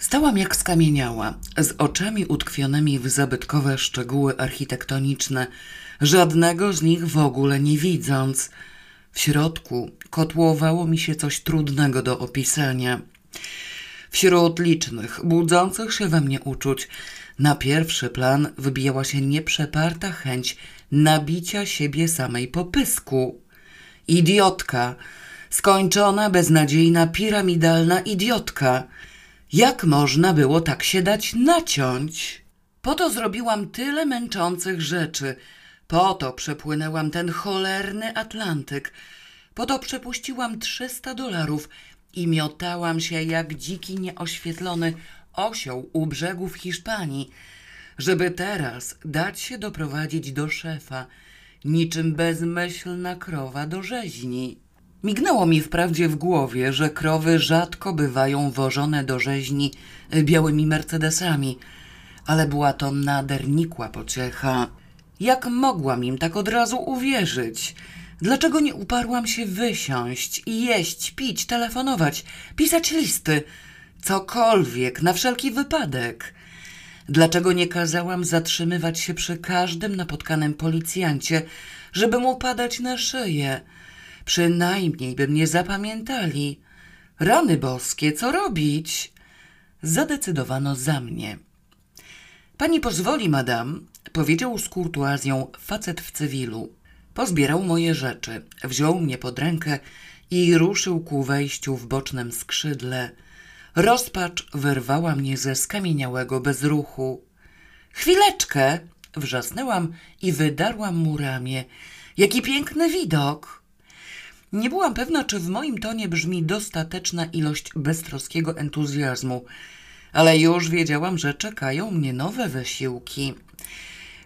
Stałam jak skamieniała, z oczami utkwionymi w zabytkowe szczegóły architektoniczne, żadnego z nich w ogóle nie widząc. W środku kotłowało mi się coś trudnego do opisania. Wśród licznych, budzących się we mnie uczuć, na pierwszy plan wybijała się nieprzeparta chęć nabicia siebie samej po pysku. Idiotka, skończona, beznadziejna, piramidalna idiotka. Jak można było tak się dać naciąć? Po to zrobiłam tyle męczących rzeczy. Po to przepłynęłam ten cholerny Atlantyk. Po to przepuściłam 300 dolarów i miotałam się jak dziki nieoświetlony osioł u brzegów Hiszpanii, żeby teraz dać się doprowadzić do szefa, niczym bezmyślna krowa do rzeźni. Mignęło mi wprawdzie w głowie, że krowy rzadko bywają wożone do rzeźni białymi mercedesami, ale była to nader nikła pociecha. Jak mogłam im tak od razu uwierzyć? Dlaczego nie uparłam się wysiąść i jeść, pić, telefonować, pisać listy? Cokolwiek, na wszelki wypadek. Dlaczego nie kazałam zatrzymywać się przy każdym napotkanym policjancie, żeby mu padać na szyję? Przynajmniej by mnie zapamiętali. Rany boskie, co robić? Zadecydowano za mnie. Pani pozwoli, madam, powiedział z kurtuazją facet w cywilu. Pozbierał moje rzeczy, wziął mnie pod rękę i ruszył ku wejściu w bocznym skrzydle. Rozpacz wyrwała mnie ze skamieniałego bezruchu. Chwileczkę! wrzasnęłam i wydarłam mu ramię. Jaki piękny widok! Nie byłam pewna, czy w moim tonie brzmi dostateczna ilość beztroskiego entuzjazmu, ale już wiedziałam, że czekają mnie nowe wysiłki.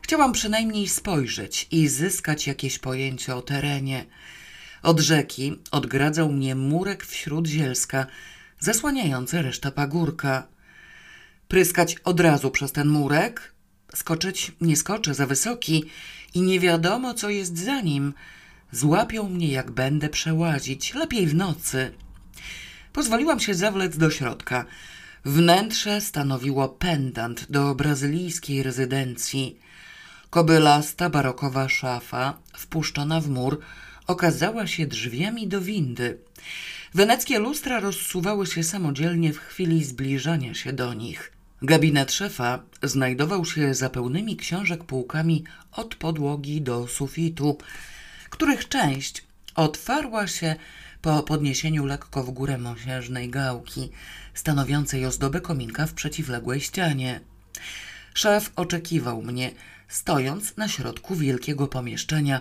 Chciałam przynajmniej spojrzeć i zyskać jakieś pojęcie o terenie. Od rzeki odgradzał mnie murek wśród zielska, zasłaniający resztę pagórka. Pryskać od razu przez ten murek? Skoczyć nie skoczę, za wysoki i nie wiadomo, co jest za nim. Złapią mnie, jak będę przełazić, lepiej w nocy. Pozwoliłam się zawlec do środka. Wnętrze stanowiło pendant do brazylijskiej rezydencji. Kobylasta barokowa szafa, wpuszczona w mur, okazała się drzwiami do windy. Weneckie lustra rozsuwały się samodzielnie w chwili zbliżania się do nich. Gabinet szefa znajdował się za pełnymi książek półkami od podłogi do sufitu, których część otwarła się po podniesieniu lekko w górę mosiężnej gałki, stanowiącej ozdobę kominka w przeciwległej ścianie. Szef oczekiwał mnie, stojąc na środku wielkiego pomieszczenia,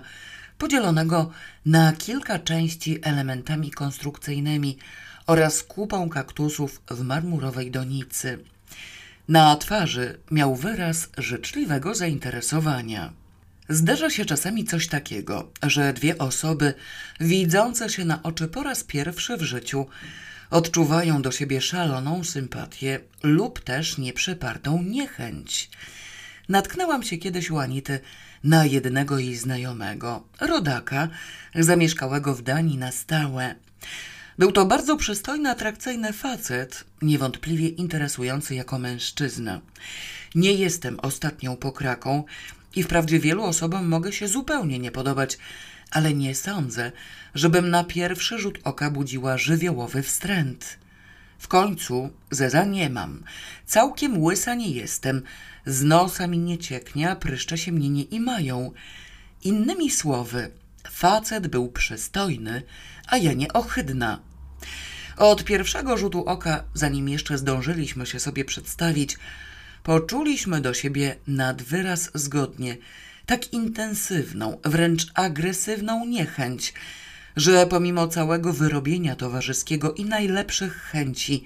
podzielonego na kilka części elementami konstrukcyjnymi oraz kupą kaktusów w marmurowej donicy. Na twarzy miał wyraz życzliwego zainteresowania. Zdarza się czasami coś takiego, że dwie osoby, widzące się na oczy po raz pierwszy w życiu, odczuwają do siebie szaloną sympatię lub też nieprzepartą niechęć. Natknęłam się kiedyś u Anity na jednego jej znajomego, rodaka, zamieszkałego w Danii na stałe. Był to bardzo przystojny, atrakcyjny facet, niewątpliwie interesujący jako mężczyzna. Nie jestem ostatnią pokraką i wprawdzie wielu osobom mogę się zupełnie nie podobać, ale nie sądzę, żebym na pierwszy rzut oka budziła żywiołowy wstręt. W końcu zeza nie mam, całkiem łysa nie jestem, z nosa mi nie cieknie, a pryszcze się mnie nie imają. Innymi słowy, facet był przystojny, a ja nie ohydna. Od pierwszego rzutu oka, zanim jeszcze zdążyliśmy się sobie przedstawić, poczuliśmy do siebie nad wyraz zgodnie tak intensywną, wręcz agresywną niechęć, że pomimo całego wyrobienia towarzyskiego i najlepszych chęci,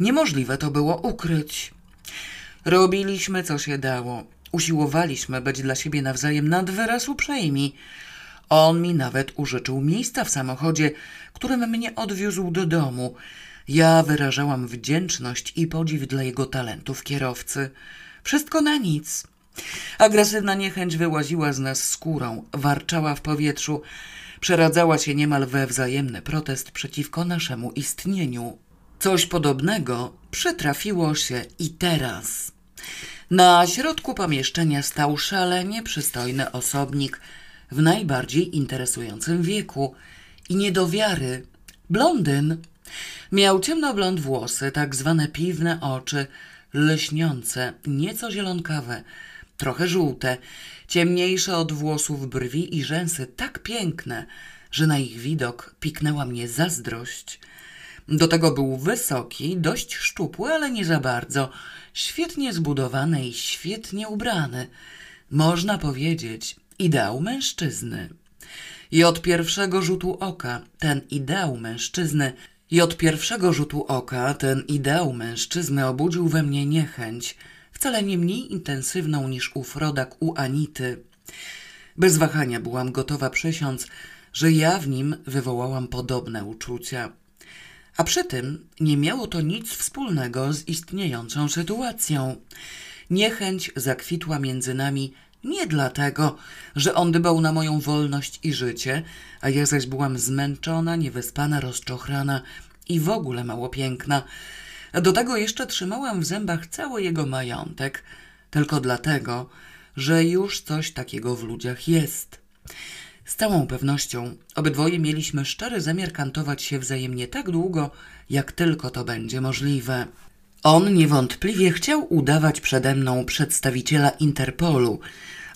niemożliwe to było ukryć. Robiliśmy, co się dało. Usiłowaliśmy być dla siebie nawzajem nad wyraz uprzejmi. On mi nawet użyczył miejsca w samochodzie, którym mnie odwiózł do domu. Ja wyrażałam wdzięczność i podziw dla jego talentów kierowcy. Wszystko na nic. Agresywna niechęć wyłaziła z nas skórą, warczała w powietrzu, przeradzała się niemal we wzajemny protest przeciwko naszemu istnieniu. Coś podobnego przytrafiło się i teraz. Na środku pomieszczenia stał szalenie przystojny osobnik w najbardziej interesującym wieku i nie do wiary. Blondyn. Miał ciemnoblond włosy, tak zwane piwne oczy, lśniące, nieco zielonkawe, trochę żółte, ciemniejsze od włosów brwi i rzęsy tak piękne, że na ich widok piknęła mnie zazdrość. Do tego był wysoki, dość szczupły, ale nie za bardzo, świetnie zbudowany i świetnie ubrany. Można powiedzieć, ideał mężczyzny. I od pierwszego rzutu oka ten ideał mężczyzny i od pierwszego rzutu oka ten ideał mężczyzny obudził we mnie niechęć, wcale nie mniej intensywną niż ów rodak u Anity. Bez wahania byłam gotowa przysiąc, że ja w nim wywołałam podobne uczucia. A przy tym nie miało to nic wspólnego z istniejącą sytuacją. Niechęć zakwitła między nami nie dlatego, że on dbał na moją wolność i życie, a ja zaś byłam zmęczona, niewyspana, rozczochrana i w ogóle mało piękna. Do tego jeszcze trzymałam w zębach cały jego majątek, tylko dlatego, że już coś takiego w ludziach jest. Z całą pewnością obydwoje mieliśmy szczery zamiar kantować się wzajemnie tak długo, jak tylko to będzie możliwe. On niewątpliwie chciał udawać przede mną przedstawiciela Interpolu,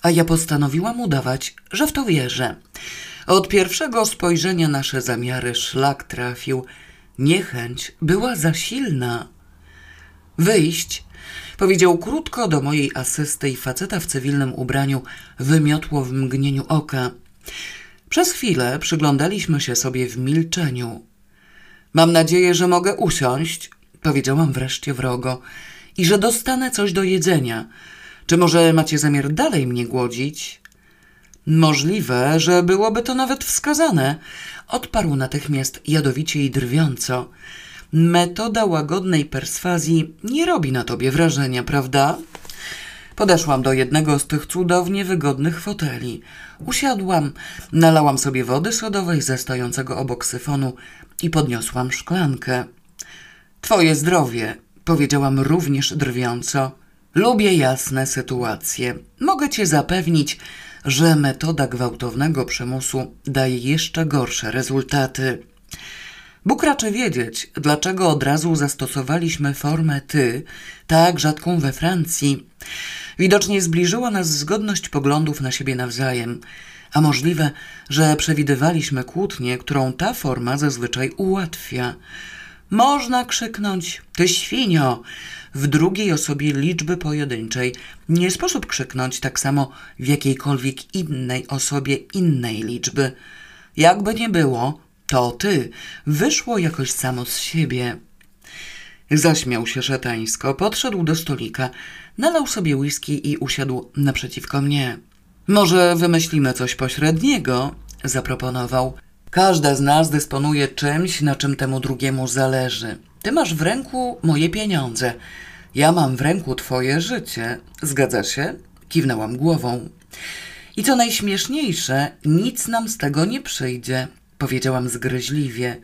a ja postanowiłam udawać, że w to wierzę. Od pierwszego spojrzenia nasze zamiary szlak trafił. Niechęć była za silna. Wyjść, powiedział krótko do mojej asysty i faceta w cywilnym ubraniu wymiotło w mgnieniu oka. Przez chwilę przyglądaliśmy się sobie w milczeniu. Mam nadzieję, że mogę usiąść, powiedziałam wreszcie wrogo, i że dostanę coś do jedzenia. Czy może macie zamiar dalej mnie głodzić? Możliwe, że byłoby to nawet wskazane, odparł natychmiast jadowicie i drwiąco. Metoda łagodnej perswazji nie robi na tobie wrażenia, prawda? Podeszłam do jednego z tych cudownie wygodnych foteli. Usiadłam, nalałam sobie wody sodowej ze stojącego obok syfonu i podniosłam szklankę. Twoje zdrowie, powiedziałam również drwiąco. Lubię jasne sytuacje. Mogę cię zapewnić, że metoda gwałtownego przymusu daje jeszcze gorsze rezultaty. Bóg raczy wiedzieć, dlaczego od razu zastosowaliśmy formę ty, tak rzadką we Francji. Widocznie zbliżyła nas zgodność poglądów na siebie nawzajem, a możliwe, że przewidywaliśmy kłótnię, którą ta forma zazwyczaj ułatwia. Można krzyknąć: Ty świnio! W drugiej osobie liczby pojedynczej nie sposób krzyknąć tak samo w jakiejkolwiek innej osobie innej liczby. Jakby nie było, to ty wyszło jakoś samo z siebie. Zaśmiał się szatańsko, podszedł do stolika, nalał sobie whisky i usiadł naprzeciwko mnie. Może wymyślimy coś pośredniego, zaproponował. Każda z nas dysponuje czymś, na czym temu drugiemu zależy. Ty masz w ręku moje pieniądze. Ja mam w ręku twoje życie. Zgadza się? Kiwnęłam głową. I co najśmieszniejsze, nic nam z tego nie przyjdzie, powiedziałam zgryźliwie.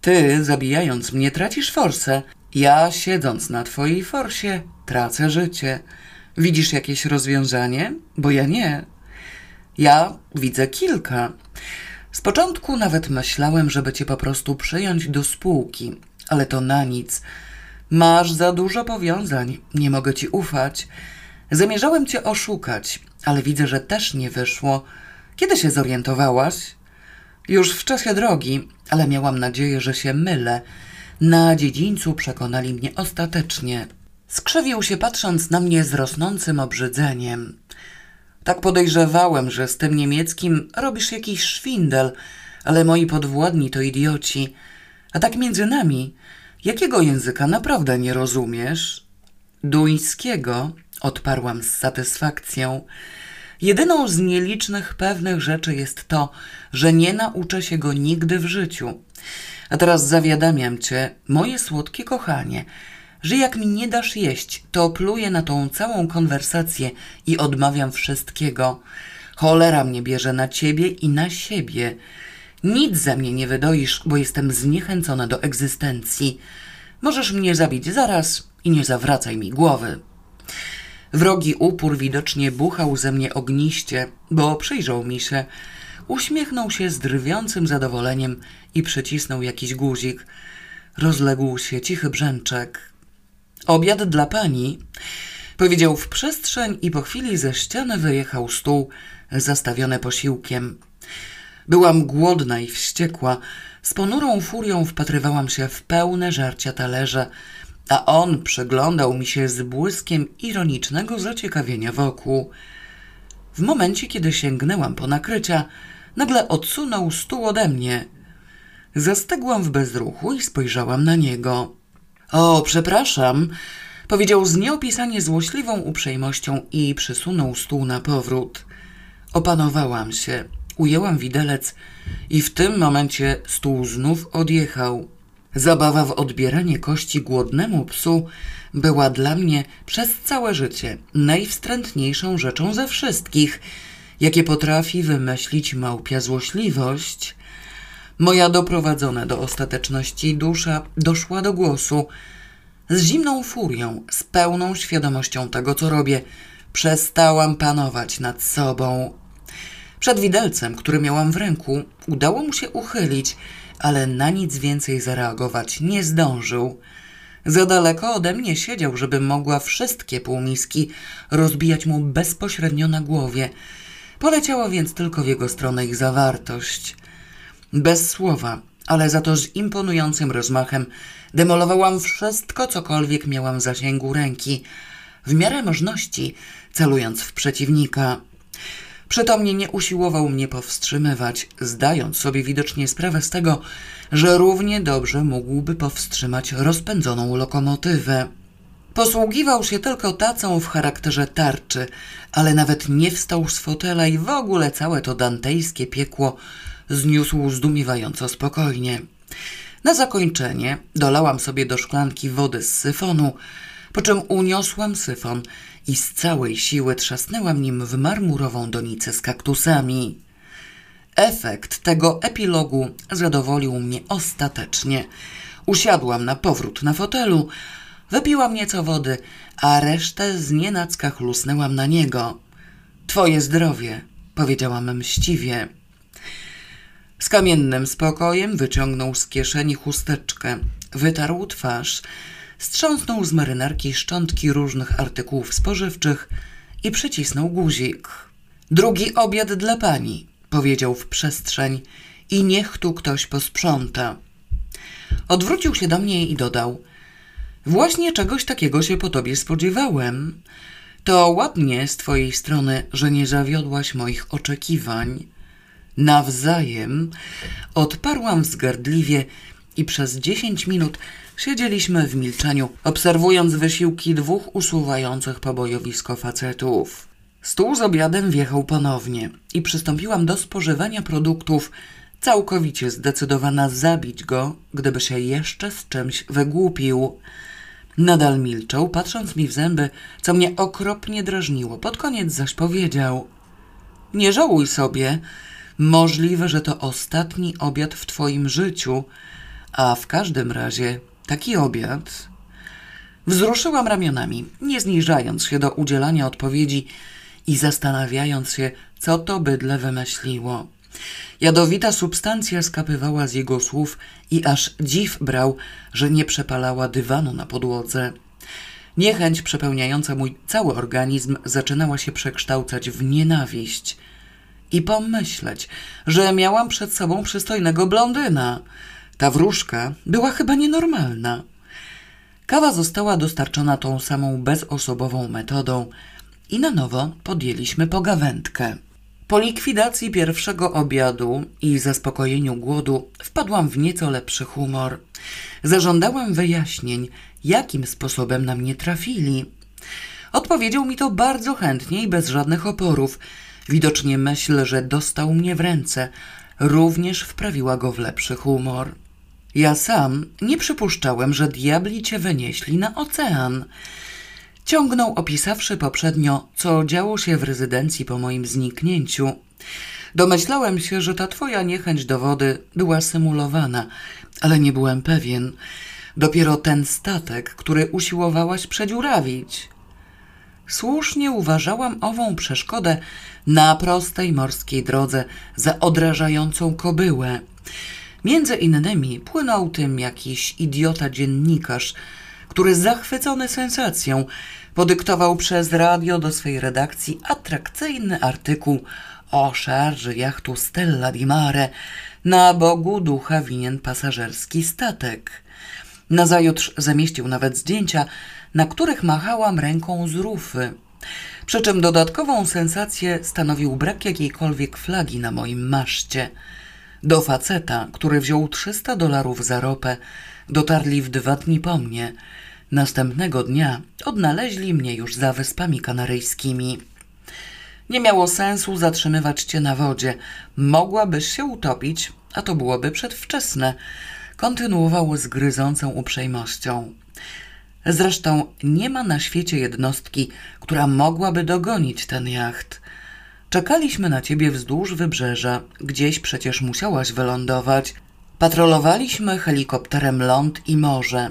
Ty, zabijając mnie, tracisz forsę. Ja, siedząc na twojej forsie, tracę życie. Widzisz jakieś rozwiązanie? Bo ja nie. Ja widzę kilka. Z początku nawet myślałem, żeby cię po prostu przyjąć do spółki, ale to na nic. Masz za dużo powiązań, nie mogę ci ufać. Zamierzałem cię oszukać, ale widzę, że też nie wyszło. Kiedy się zorientowałaś? Już w czasie drogi, ale miałam nadzieję, że się mylę. Na dziedzińcu przekonali mnie ostatecznie. Skrzywił się patrząc na mnie z rosnącym obrzydzeniem. Tak podejrzewałem, że z tym niemieckim robisz jakiś szwindel, ale moi podwładni to idioci. A tak między nami, jakiego języka naprawdę nie rozumiesz? Duńskiego, odparłam z satysfakcją. Jedyną z nielicznych pewnych rzeczy jest to, że nie nauczę się go nigdy w życiu. A teraz zawiadamiam cię, moje słodkie kochanie, że jak mi nie dasz jeść, to pluję na tą całą konwersację i odmawiam wszystkiego. Cholera mnie bierze na ciebie i na siebie. Nic ze mnie nie wydoisz, bo jestem zniechęcona do egzystencji. Możesz mnie zabić zaraz i nie zawracaj mi głowy. Wrogi upór widocznie buchał ze mnie ogniście, bo przyjrzał mi się. Uśmiechnął się z drwiącym zadowoleniem i przycisnął jakiś guzik. Rozległ się cichy brzęczek. Obiad dla pani, powiedział w przestrzeń i po chwili ze ściany wyjechał stół zastawiony posiłkiem. Byłam głodna i wściekła. Z ponurą furią wpatrywałam się w pełne żarcia talerze, a on przyglądał mi się z błyskiem ironicznego zaciekawienia wokół. W momencie, kiedy sięgnęłam po nakrycia, nagle odsunął stół ode mnie. Zastegłam w bezruchu i spojrzałam na niego. O, przepraszam, powiedział z nieopisanie złośliwą uprzejmością i przysunął stół na powrót. Opanowałam się, ujęłam widelec i w tym momencie stół znów odjechał. Zabawa w odbieranie kości głodnemu psu była dla mnie przez całe życie najwstrętniejszą rzeczą ze wszystkich, jakie potrafi wymyślić małpia złośliwość. Moja doprowadzona do ostateczności dusza doszła do głosu. Z zimną furią, z pełną świadomością tego, co robię, przestałam panować nad sobą. Przed widelcem, który miałam w ręku, udało mu się uchylić, ale na nic więcej zareagować nie zdążył. Za daleko ode mnie siedział, żebym mogła wszystkie półmiski rozbijać mu bezpośrednio na głowie. Poleciała więc tylko w jego stronę ich zawartość. Bez słowa, ale za to z imponującym rozmachem demolowałam wszystko, cokolwiek miałam w zasięgu ręki, w miarę możliwości, celując w przeciwnika. Przytomnie nie usiłował mnie powstrzymywać, zdając sobie widocznie sprawę z tego, że równie dobrze mógłby powstrzymać rozpędzoną lokomotywę. Posługiwał się tylko tacą w charakterze tarczy, ale nawet nie wstał z fotela i w ogóle całe to dantejskie piekło zniósł zdumiewająco spokojnie. Na zakończenie dolałam sobie do szklanki wody z syfonu, po czym uniosłam syfon i z całej siły trzasnęłam nim w marmurową donicę z kaktusami. Efekt tego epilogu zadowolił mnie ostatecznie. Usiadłam na powrót na fotelu, wypiłam nieco wody, a resztę z nienacka chlusnęłam na niego. Twoje zdrowie, powiedziałam mściwie. Z kamiennym spokojem wyciągnął z kieszeni chusteczkę, wytarł twarz, strząsnął z marynarki szczątki różnych artykułów spożywczych i przycisnął guzik. Drugi obiad dla pani, powiedział w przestrzeń i niech tu ktoś posprząta. Odwrócił się do mnie i dodał: Właśnie czegoś takiego się po tobie spodziewałem. To ładnie z twojej strony, że nie zawiodłaś moich oczekiwań. Nawzajem odparłam wzgardliwie i przez dziesięć minut siedzieliśmy w milczeniu, obserwując wysiłki dwóch usuwających pobojowisko facetów. Stół z obiadem wjechał ponownie i przystąpiłam do spożywania produktów, całkowicie zdecydowana zabić go, gdyby się jeszcze z czymś wygłupił. Nadal milczał, patrząc mi w zęby, co mnie okropnie drażniło. Pod koniec zaś powiedział: Nie żałuj sobie, Możliwe, że to ostatni obiad w Twoim życiu, a w każdym razie taki obiad. Wzruszyłam ramionami, nie zniżając się do udzielania odpowiedzi i zastanawiając się, co to bydle wymyśliło. Jadowita substancja skapywała z jego słów i aż dziw brał, że nie przepalała dywanu na podłodze. Niechęć przepełniająca mój cały organizm zaczynała się przekształcać w nienawiść – i pomyśleć, że miałam przed sobą przystojnego blondyna. Ta wróżka była chyba nienormalna. Kawa została dostarczona tą samą bezosobową metodą i na nowo podjęliśmy pogawędkę. Po likwidacji pierwszego obiadu i zaspokojeniu głodu wpadłam w nieco lepszy humor. Zażądałam wyjaśnień, jakim sposobem na mnie trafili. Odpowiedział mi to bardzo chętnie i bez żadnych oporów – Widocznie myśl, że dostał mnie w ręce, również wprawiła go w lepszy humor. Ja sam nie przypuszczałem, że diabli cię wynieśli na ocean. Ciągnął opisawszy poprzednio, co działo się w rezydencji po moim zniknięciu. Domyślałem się, że ta twoja niechęć do wody była symulowana, ale nie byłem pewien. Dopiero ten statek, który usiłowałaś przedziurawić. Słusznie uważałam ową przeszkodę na prostej morskiej drodze za odrażającą kobyłę. Między innymi płynął tym jakiś idiota dziennikarz, który zachwycony sensacją podyktował przez radio do swej redakcji atrakcyjny artykuł o szarży jachtu Stella di Mare na Bogu ducha winien pasażerski statek. Nazajutrz zamieścił nawet zdjęcia, na których machałam ręką z rufy. Przy czym dodatkową sensację stanowił brak jakiejkolwiek flagi na moim maszcie. Do faceta, który wziął 300 dolarów za ropę, dotarli w dwa dni po mnie. Następnego dnia odnaleźli mnie już za Wyspami Kanaryjskimi. Nie miało sensu zatrzymywać cię na wodzie. Mogłabyś się utopić, a to byłoby przedwczesne. Kontynuował z gryzącą uprzejmością. Zresztą nie ma na świecie jednostki, która mogłaby dogonić ten jacht. Czekaliśmy na ciebie wzdłuż wybrzeża, gdzieś przecież musiałaś wylądować. Patrolowaliśmy helikopterem ląd i morze.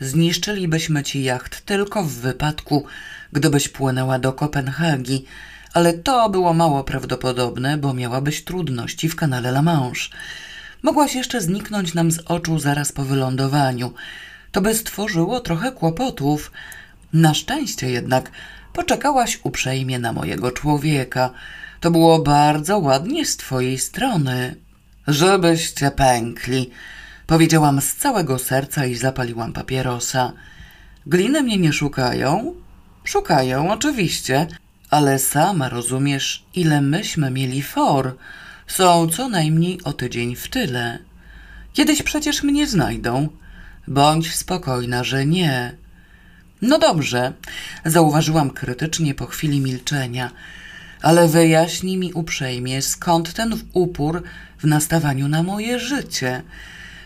Zniszczylibyśmy ci jacht tylko w wypadku, gdybyś płynęła do Kopenhagi, ale to było mało prawdopodobne, bo miałabyś trudności w kanale La Manche. Mogłaś jeszcze zniknąć nam z oczu zaraz po wylądowaniu. To by stworzyło trochę kłopotów. Na szczęście jednak poczekałaś uprzejmie na mojego człowieka. To było bardzo ładnie z twojej strony. Żebyście pękli, powiedziałam z całego serca i zapaliłam papierosa. Gliny mnie nie szukają? Szukają, oczywiście, ale sama rozumiesz, ile myśmy mieli for. Są co najmniej o tydzień w tyle. Kiedyś przecież mnie znajdą. Bądź spokojna, że nie. No dobrze, zauważyłam krytycznie po chwili milczenia, ale wyjaśnij mi uprzejmie, skąd ten upór w nastawaniu na moje życie.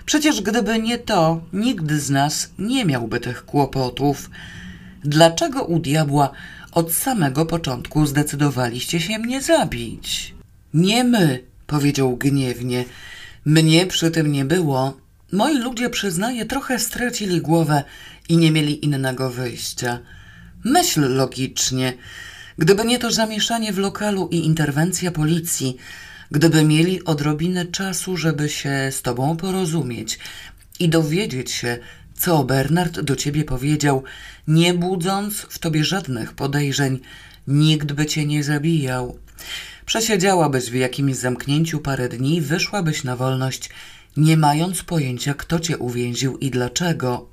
Przecież gdyby nie to, nikt z nas nie miałby tych kłopotów. Dlaczego u diabła od samego początku zdecydowaliście się mnie zabić? Nie my, powiedział gniewnie. Mnie przy tym nie było. Moi ludzie, przyznaję, trochę stracili głowę i nie mieli innego wyjścia. Myśl logicznie. Gdyby nie to zamieszanie w lokalu i interwencja policji, gdyby mieli odrobinę czasu, żeby się z tobą porozumieć i dowiedzieć się, co Bernard do ciebie powiedział, nie budząc w tobie żadnych podejrzeń, nikt by cię nie zabijał. Przesiedziałabyś w jakimś zamknięciu parę dni, wyszłabyś na wolność, nie mając pojęcia, kto cię uwięził i dlaczego.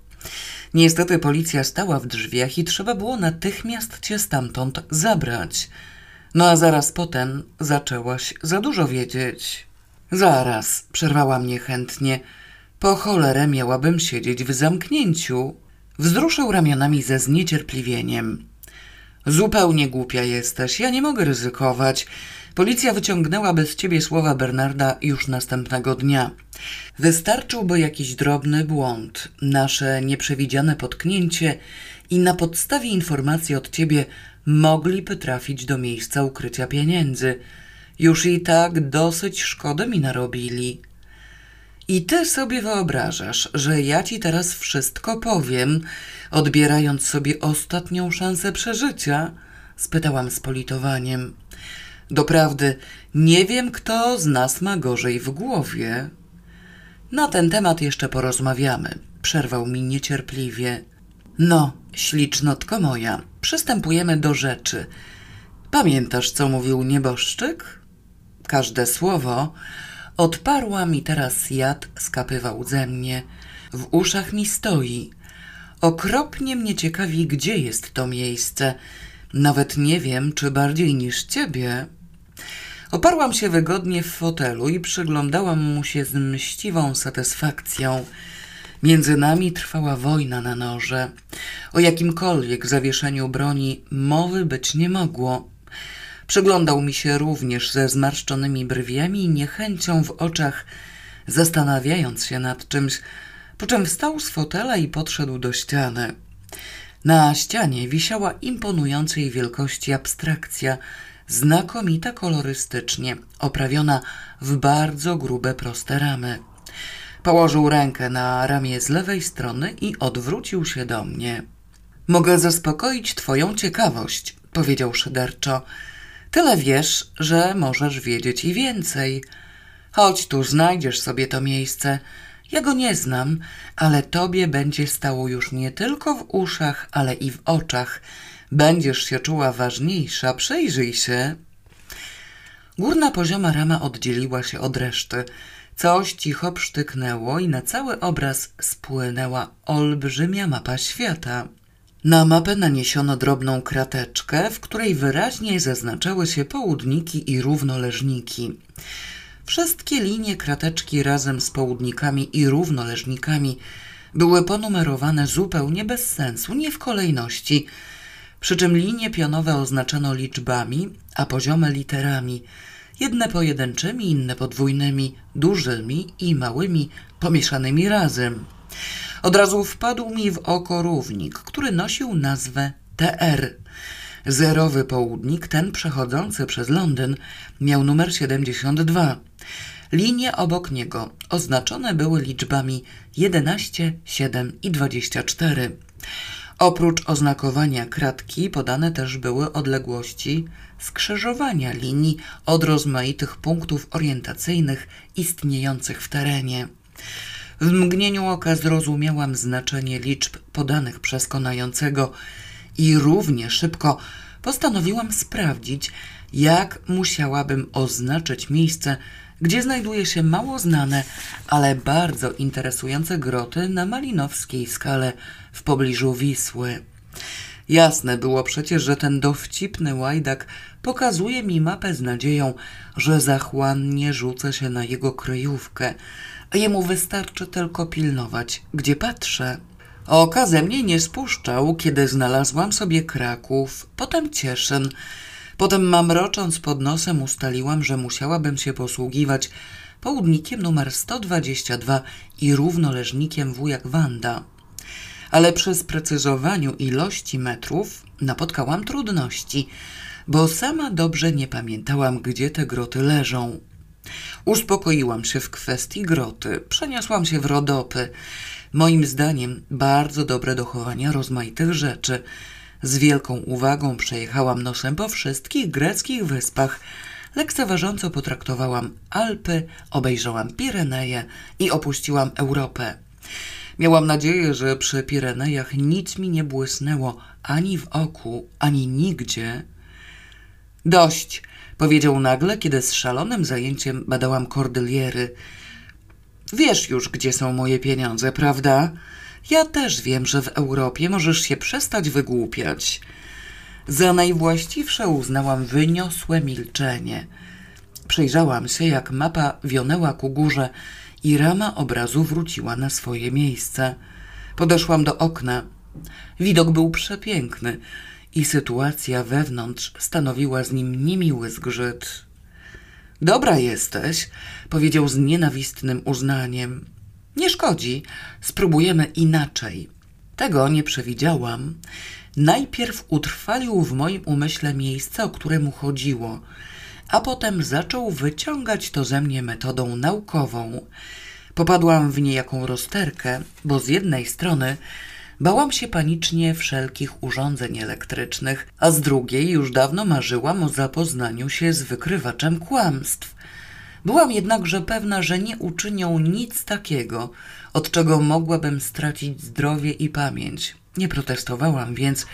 Niestety policja stała w drzwiach i trzeba było natychmiast cię stamtąd zabrać. No a zaraz potem zaczęłaś za dużo wiedzieć. Zaraz, przerwała mnie chętnie. Po cholerę miałabym siedzieć w zamknięciu. Wzruszył ramionami ze zniecierpliwieniem. Zupełnie głupia jesteś, ja nie mogę ryzykować. Policja wyciągnęłaby z ciebie słowa Bernarda już następnego dnia. Wystarczyłby jakiś drobny błąd, nasze nieprzewidziane potknięcie i na podstawie informacji od ciebie mogliby trafić do miejsca ukrycia pieniędzy. Już i tak dosyć szkody mi narobili. I ty sobie wyobrażasz, że ja ci teraz wszystko powiem, odbierając sobie ostatnią szansę przeżycia? spytałam z politowaniem. Doprawdy, nie wiem, kto z nas ma gorzej w głowie. Na ten temat jeszcze porozmawiamy, przerwał mi niecierpliwie. No, ślicznotko moja, przystępujemy do rzeczy. Pamiętasz, co mówił nieboszczyk? Każde słowo odparła mi teraz jad skapywał ze mnie. W uszach mi stoi. Okropnie mnie ciekawi, gdzie jest to miejsce. Nawet nie wiem, czy bardziej niż ciebie. Oparłam się wygodnie w fotelu i przyglądałam mu się z mściwą satysfakcją. Między nami trwała wojna na noże. O jakimkolwiek zawieszeniu broni mowy być nie mogło. Przyglądał mi się również ze zmarszczonymi brwiami i niechęcią w oczach, zastanawiając się nad czymś, po czym wstał z fotela i podszedł do ściany. Na ścianie wisiała imponującej wielkości abstrakcja, znakomita kolorystycznie, oprawiona w bardzo grube proste ramy. Położył rękę na ramię z lewej strony i odwrócił się do mnie. Mogę zaspokoić twoją ciekawość, powiedział szyderczo. Tyle wiesz, że możesz wiedzieć i więcej. Chodź tu, znajdziesz sobie to miejsce. Ja go nie znam, ale tobie będzie stało już nie tylko w uszach, ale i w oczach. Będziesz się czuła ważniejsza, przejrzyj się. Górna pozioma rama oddzieliła się od reszty. Coś cicho psztyknęło i na cały obraz spłynęła olbrzymia mapa świata. Na mapę naniesiono drobną krateczkę, w której wyraźnie zaznaczały się południki i równoleżniki. Wszystkie linie krateczki razem z południkami i równoleżnikami były ponumerowane zupełnie bez sensu, nie w kolejności, przy czym linie pionowe oznaczano liczbami, a poziome literami, jedne pojedynczymi, inne podwójnymi, dużymi i małymi, pomieszanymi razem. Od razu wpadł mi w oko równik, który nosił nazwę TR. Zerowy południk, ten przechodzący przez Londyn, miał numer 72. Linie obok niego oznaczone były liczbami 11, 7 i 24. Oprócz oznakowania kratki podane też były odległości skrzyżowania linii od rozmaitych punktów orientacyjnych istniejących w terenie. W mgnieniu oka zrozumiałam znaczenie liczb podanych przez konającego i równie szybko postanowiłam sprawdzić, jak musiałabym oznaczyć miejsce, gdzie znajduje się mało znane, ale bardzo interesujące groty na malinowskiej skale w pobliżu Wisły. Jasne było przecież, że ten dowcipny łajdak pokazuje mi mapę z nadzieją, że zachłannie rzucę się na jego kryjówkę, a jemu wystarczy tylko pilnować, gdzie patrzę. Oka ze mnie nie spuszczał, kiedy znalazłam sobie Kraków, potem Cieszyn, potem mamrocząc pod nosem ustaliłam, że musiałabym się posługiwać południkiem numer 122 i równoleżnikiem wujak Wanda. Ale przy sprecyzowaniu ilości metrów napotkałam trudności, bo sama dobrze nie pamiętałam, gdzie te groty leżą. Uspokoiłam się w kwestii groty, przeniosłam się w Rodopy. Moim zdaniem bardzo dobre do chowania rozmaitych rzeczy. Z wielką uwagą przejechałam nosem po wszystkich greckich wyspach. Lekceważąco potraktowałam Alpy, obejrzałam Pireneje i opuściłam Europę. Miałam nadzieję, że przy Pirenejach nic mi nie błysnęło ani w oku, ani nigdzie. Dość, powiedział nagle, kiedy z szalonym zajęciem badałam kordyliery. Wiesz już, gdzie są moje pieniądze, prawda? Ja też wiem, że w Europie możesz się przestać wygłupiać. Za najwłaściwsze uznałam wyniosłe milczenie. Przejrzałam się, jak mapa wionęła ku górze i rama obrazu wróciła na swoje miejsce. Podeszłam do okna. Widok był przepiękny i sytuacja wewnątrz stanowiła z nim niemiły zgrzyt. Dobra jesteś, powiedział z nienawistnym uznaniem. Nie szkodzi, spróbujemy inaczej. Tego nie przewidziałam. Najpierw utrwalił w moim umyśle miejsce, o które mu chodziło, a potem zaczął wyciągać to ze mnie metodą naukową. Popadłam w niejaką rozterkę, bo z jednej strony Bałam się panicznie wszelkich urządzeń elektrycznych, a z drugiej już dawno marzyłam o zapoznaniu się z wykrywaczem kłamstw. Byłam jednakże pewna, że nie uczynią nic takiego, od czego mogłabym stracić zdrowie i pamięć. Nie protestowałam więc,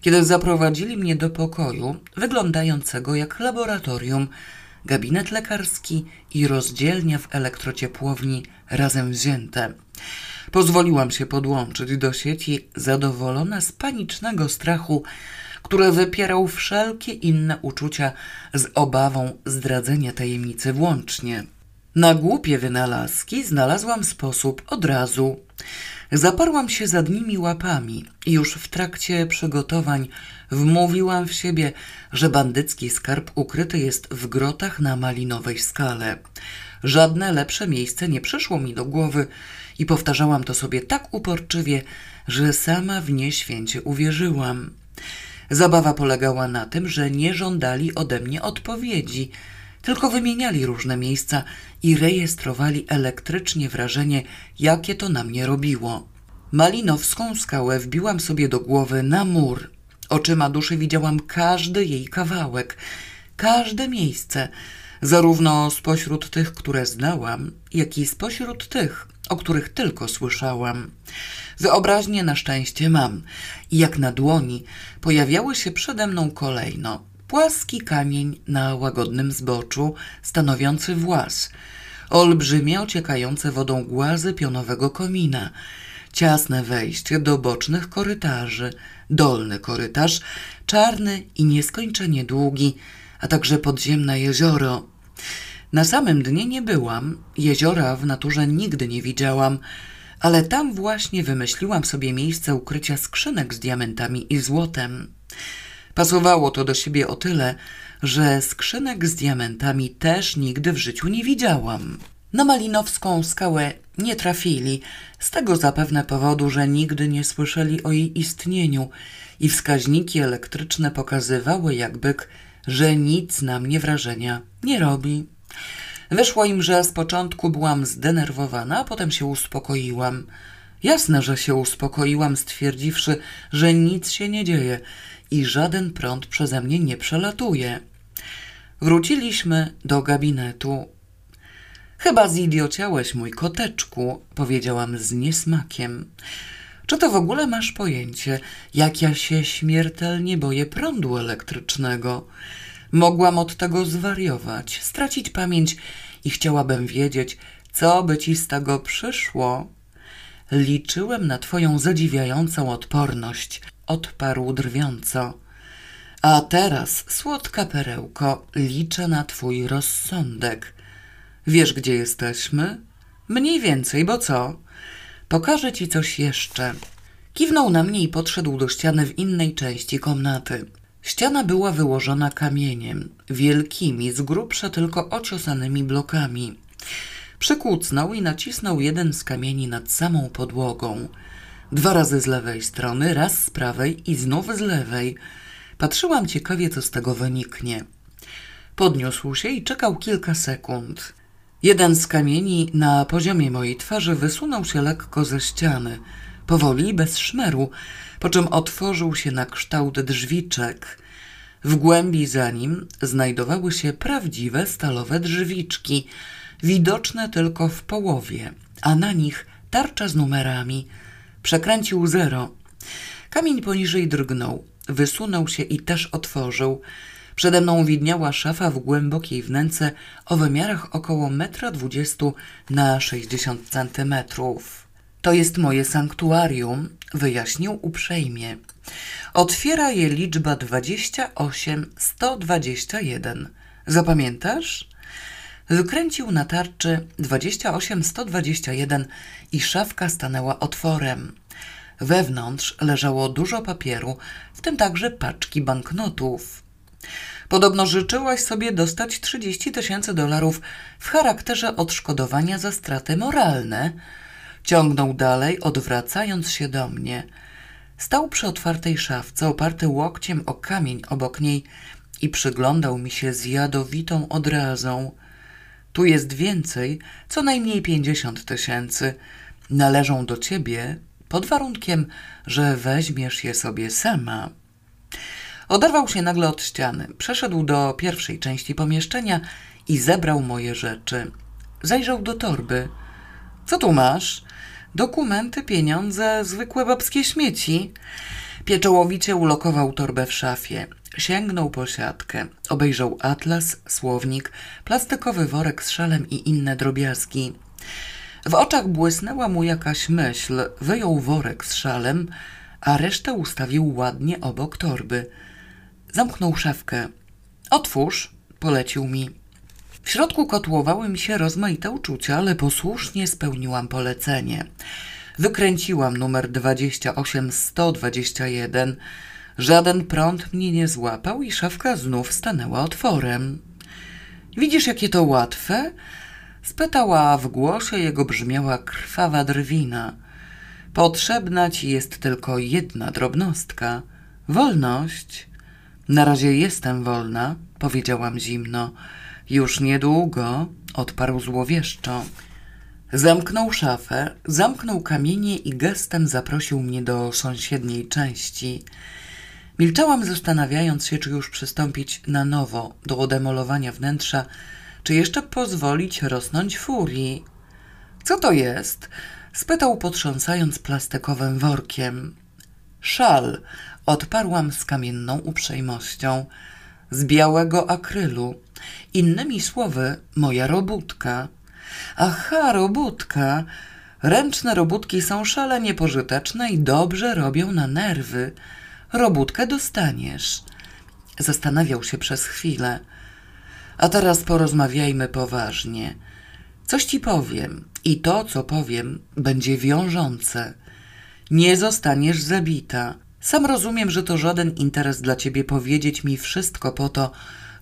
kiedy zaprowadzili mnie do pokoju, wyglądającego jak laboratorium, gabinet lekarski i rozdzielnia w elektrociepłowni razem wzięte. Pozwoliłam się podłączyć do sieci, zadowolona z panicznego strachu, który wypierał wszelkie inne uczucia z obawą zdradzenia tajemnicy włącznie. Na głupie wynalazki znalazłam sposób od razu. Zaparłam się za nimi łapami i już w trakcie przygotowań wmówiłam w siebie, że bandycki skarb ukryty jest w grotach na malinowej skale. Żadne lepsze miejsce nie przyszło mi do głowy i powtarzałam to sobie tak uporczywie, że sama w nie święcie uwierzyłam. Zabawa polegała na tym, że nie żądali ode mnie odpowiedzi, tylko wymieniali różne miejsca i rejestrowali elektrycznie wrażenie, jakie to na mnie robiło. Malinowską skałę wbiłam sobie do głowy na mur. Oczyma duszy widziałam każdy jej kawałek, każde miejsce, zarówno spośród tych, które znałam, jak i spośród tych, o których tylko słyszałam. Wyobraźnię na szczęście mam. I jak na dłoni pojawiały się przede mną kolejno. Płaski kamień na łagodnym zboczu, stanowiący włas, olbrzymie ociekające wodą głazy pionowego komina, ciasne wejście do bocznych korytarzy, dolny korytarz, czarny i nieskończenie długi, a także podziemne jezioro. Na samym dnie nie byłam, jeziora w naturze nigdy nie widziałam, ale tam właśnie wymyśliłam sobie miejsce ukrycia skrzynek z diamentami i złotem. Pasowało to do siebie o tyle, że skrzynek z diamentami też nigdy w życiu nie widziałam. Na Malinowską skałę nie trafili, z tego zapewne powodu, że nigdy nie słyszeli o jej istnieniu i wskaźniki elektryczne pokazywały jak byk, że nic na mnie wrażenia nie robi. Wyszło im, że z początku byłam zdenerwowana, a potem się uspokoiłam. Jasne, że się uspokoiłam, stwierdziwszy, że nic się nie dzieje i żaden prąd przeze mnie nie przelatuje. Wróciliśmy do gabinetu. Chyba zidiociałeś, mój koteczku, powiedziałam z niesmakiem. Czy to w ogóle masz pojęcie, jak ja się śmiertelnie boję prądu elektrycznego? Mogłam od tego zwariować, stracić pamięć i chciałabym wiedzieć, co by ci z tego przyszło. Liczyłem na twoją zadziwiającą odporność, odparł drwiąco. A teraz, słodka perełko, liczę na twój rozsądek. Wiesz, gdzie jesteśmy? Mniej więcej, bo co? Pokażę ci coś jeszcze. Kiwnął na mnie i podszedł do ściany w innej części komnaty. Ściana była wyłożona kamieniem, wielkimi, z grubsza tylko ociosanymi blokami. Przykucnął i nacisnął jeden z kamieni nad samą podłogą. Dwa razy z lewej strony, raz z prawej i znów z lewej. Patrzyłam ciekawie, co z tego wyniknie. Podniósł się i czekał kilka sekund. Jeden z kamieni na poziomie mojej twarzy wysunął się lekko ze ściany, powoli, bez szmeru, po czym otworzył się na kształt drzwiczek. W głębi za nim znajdowały się prawdziwe stalowe drzwiczki, widoczne tylko w połowie, a na nich tarcza z numerami. Przekręcił zero. Kamień poniżej drgnął, wysunął się i też otworzył. Przede mną widniała szafa w głębokiej wnęce o wymiarach około 1,20 m na 60 centymetrów. To jest moje sanktuarium, wyjaśnił uprzejmie. Otwiera je liczba 28121. Zapamiętasz? Wykręcił na tarczy 28121 i szafka stanęła otworem. Wewnątrz leżało dużo papieru, w tym także paczki banknotów. Podobno życzyłaś sobie dostać 30 tysięcy dolarów w charakterze odszkodowania za straty moralne. Ciągnął dalej, odwracając się do mnie. Stał przy otwartej szafce, oparty łokciem o kamień obok niej i przyglądał mi się z jadowitą odrazą. Tu jest więcej, co najmniej pięćdziesiąt tysięcy. Należą do ciebie pod warunkiem, że weźmiesz je sobie sama. Oderwał się nagle od ściany, przeszedł do pierwszej części pomieszczenia i zebrał moje rzeczy. Zajrzał do torby. Co tu masz? Dokumenty, pieniądze, zwykłe babskie śmieci. Pieczołowicie ulokował torbę w szafie. Sięgnął po siatkę. Obejrzał atlas, słownik, plastikowy worek z szalem i inne drobiazgi. W oczach błysnęła mu jakaś myśl. Wyjął worek z szalem, a resztę ustawił ładnie obok torby. Zamknął szafkę. Otwórz, polecił mi. W środku kotłowały mi się rozmaite uczucia, ale posłusznie spełniłam polecenie. Wykręciłam numer 28121. Żaden prąd mnie nie złapał i szafka znów stanęła otworem. Widzisz, jakie to łatwe? spytała, w głosie jego brzmiała krwawa drwina. Potrzebna ci jest tylko jedna drobnostka. Wolność. Na razie jestem wolna, powiedziałam zimno. Już niedługo, odparł złowieszczo. Zamknął szafę, zamknął kamienie i gestem zaprosił mnie do sąsiedniej części. Milczałam, zastanawiając się, czy już przystąpić na nowo do odemolowania wnętrza, czy jeszcze pozwolić rosnąć furii. Co to jest? spytał, potrząsając plastikowym workiem. Szal, odparłam z kamienną uprzejmością. Z białego akrylu. Innymi słowy, moja robótka. Aha, robótka. Ręczne robótki są szalenie pożyteczne i dobrze robią na nerwy. Robótkę dostaniesz. Zastanawiał się przez chwilę. A teraz porozmawiajmy poważnie. Coś ci powiem i to, co powiem, będzie wiążące. Nie zostaniesz zabita. Sam rozumiem, że to żaden interes dla ciebie powiedzieć mi wszystko po to,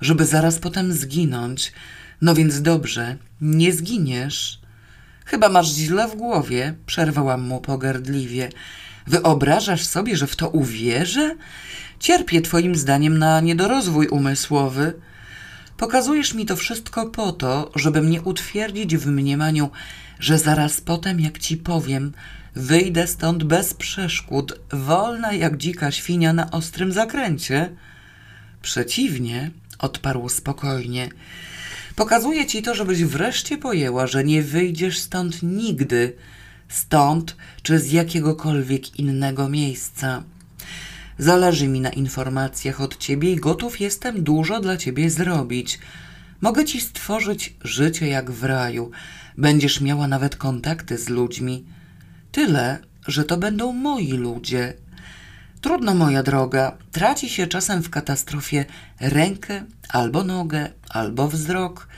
żeby zaraz potem zginąć. No więc dobrze, nie zginiesz. Chyba masz źle w głowie, przerwałam mu pogardliwie. Wyobrażasz sobie, że w to uwierzę? Cierpię twoim zdaniem na niedorozwój umysłowy. Pokazujesz mi to wszystko po to, żeby mnie utwierdzić w mniemaniu, że zaraz potem, jak ci powiem, wyjdę stąd bez przeszkód, wolna jak dzika świnia na ostrym zakręcie. Przeciwnie, odparł spokojnie. Pokazuję ci to, żebyś wreszcie pojęła, że nie wyjdziesz stąd nigdy, stąd czy z jakiegokolwiek innego miejsca. Zależy mi na informacjach od ciebie i gotów jestem dużo dla ciebie zrobić. Mogę ci stworzyć życie jak w raju. Będziesz miała nawet kontakty z ludźmi. Tyle, że to będą moi ludzie. Trudno, moja droga, traci się czasem w katastrofie rękę, albo nogę, albo wzrok.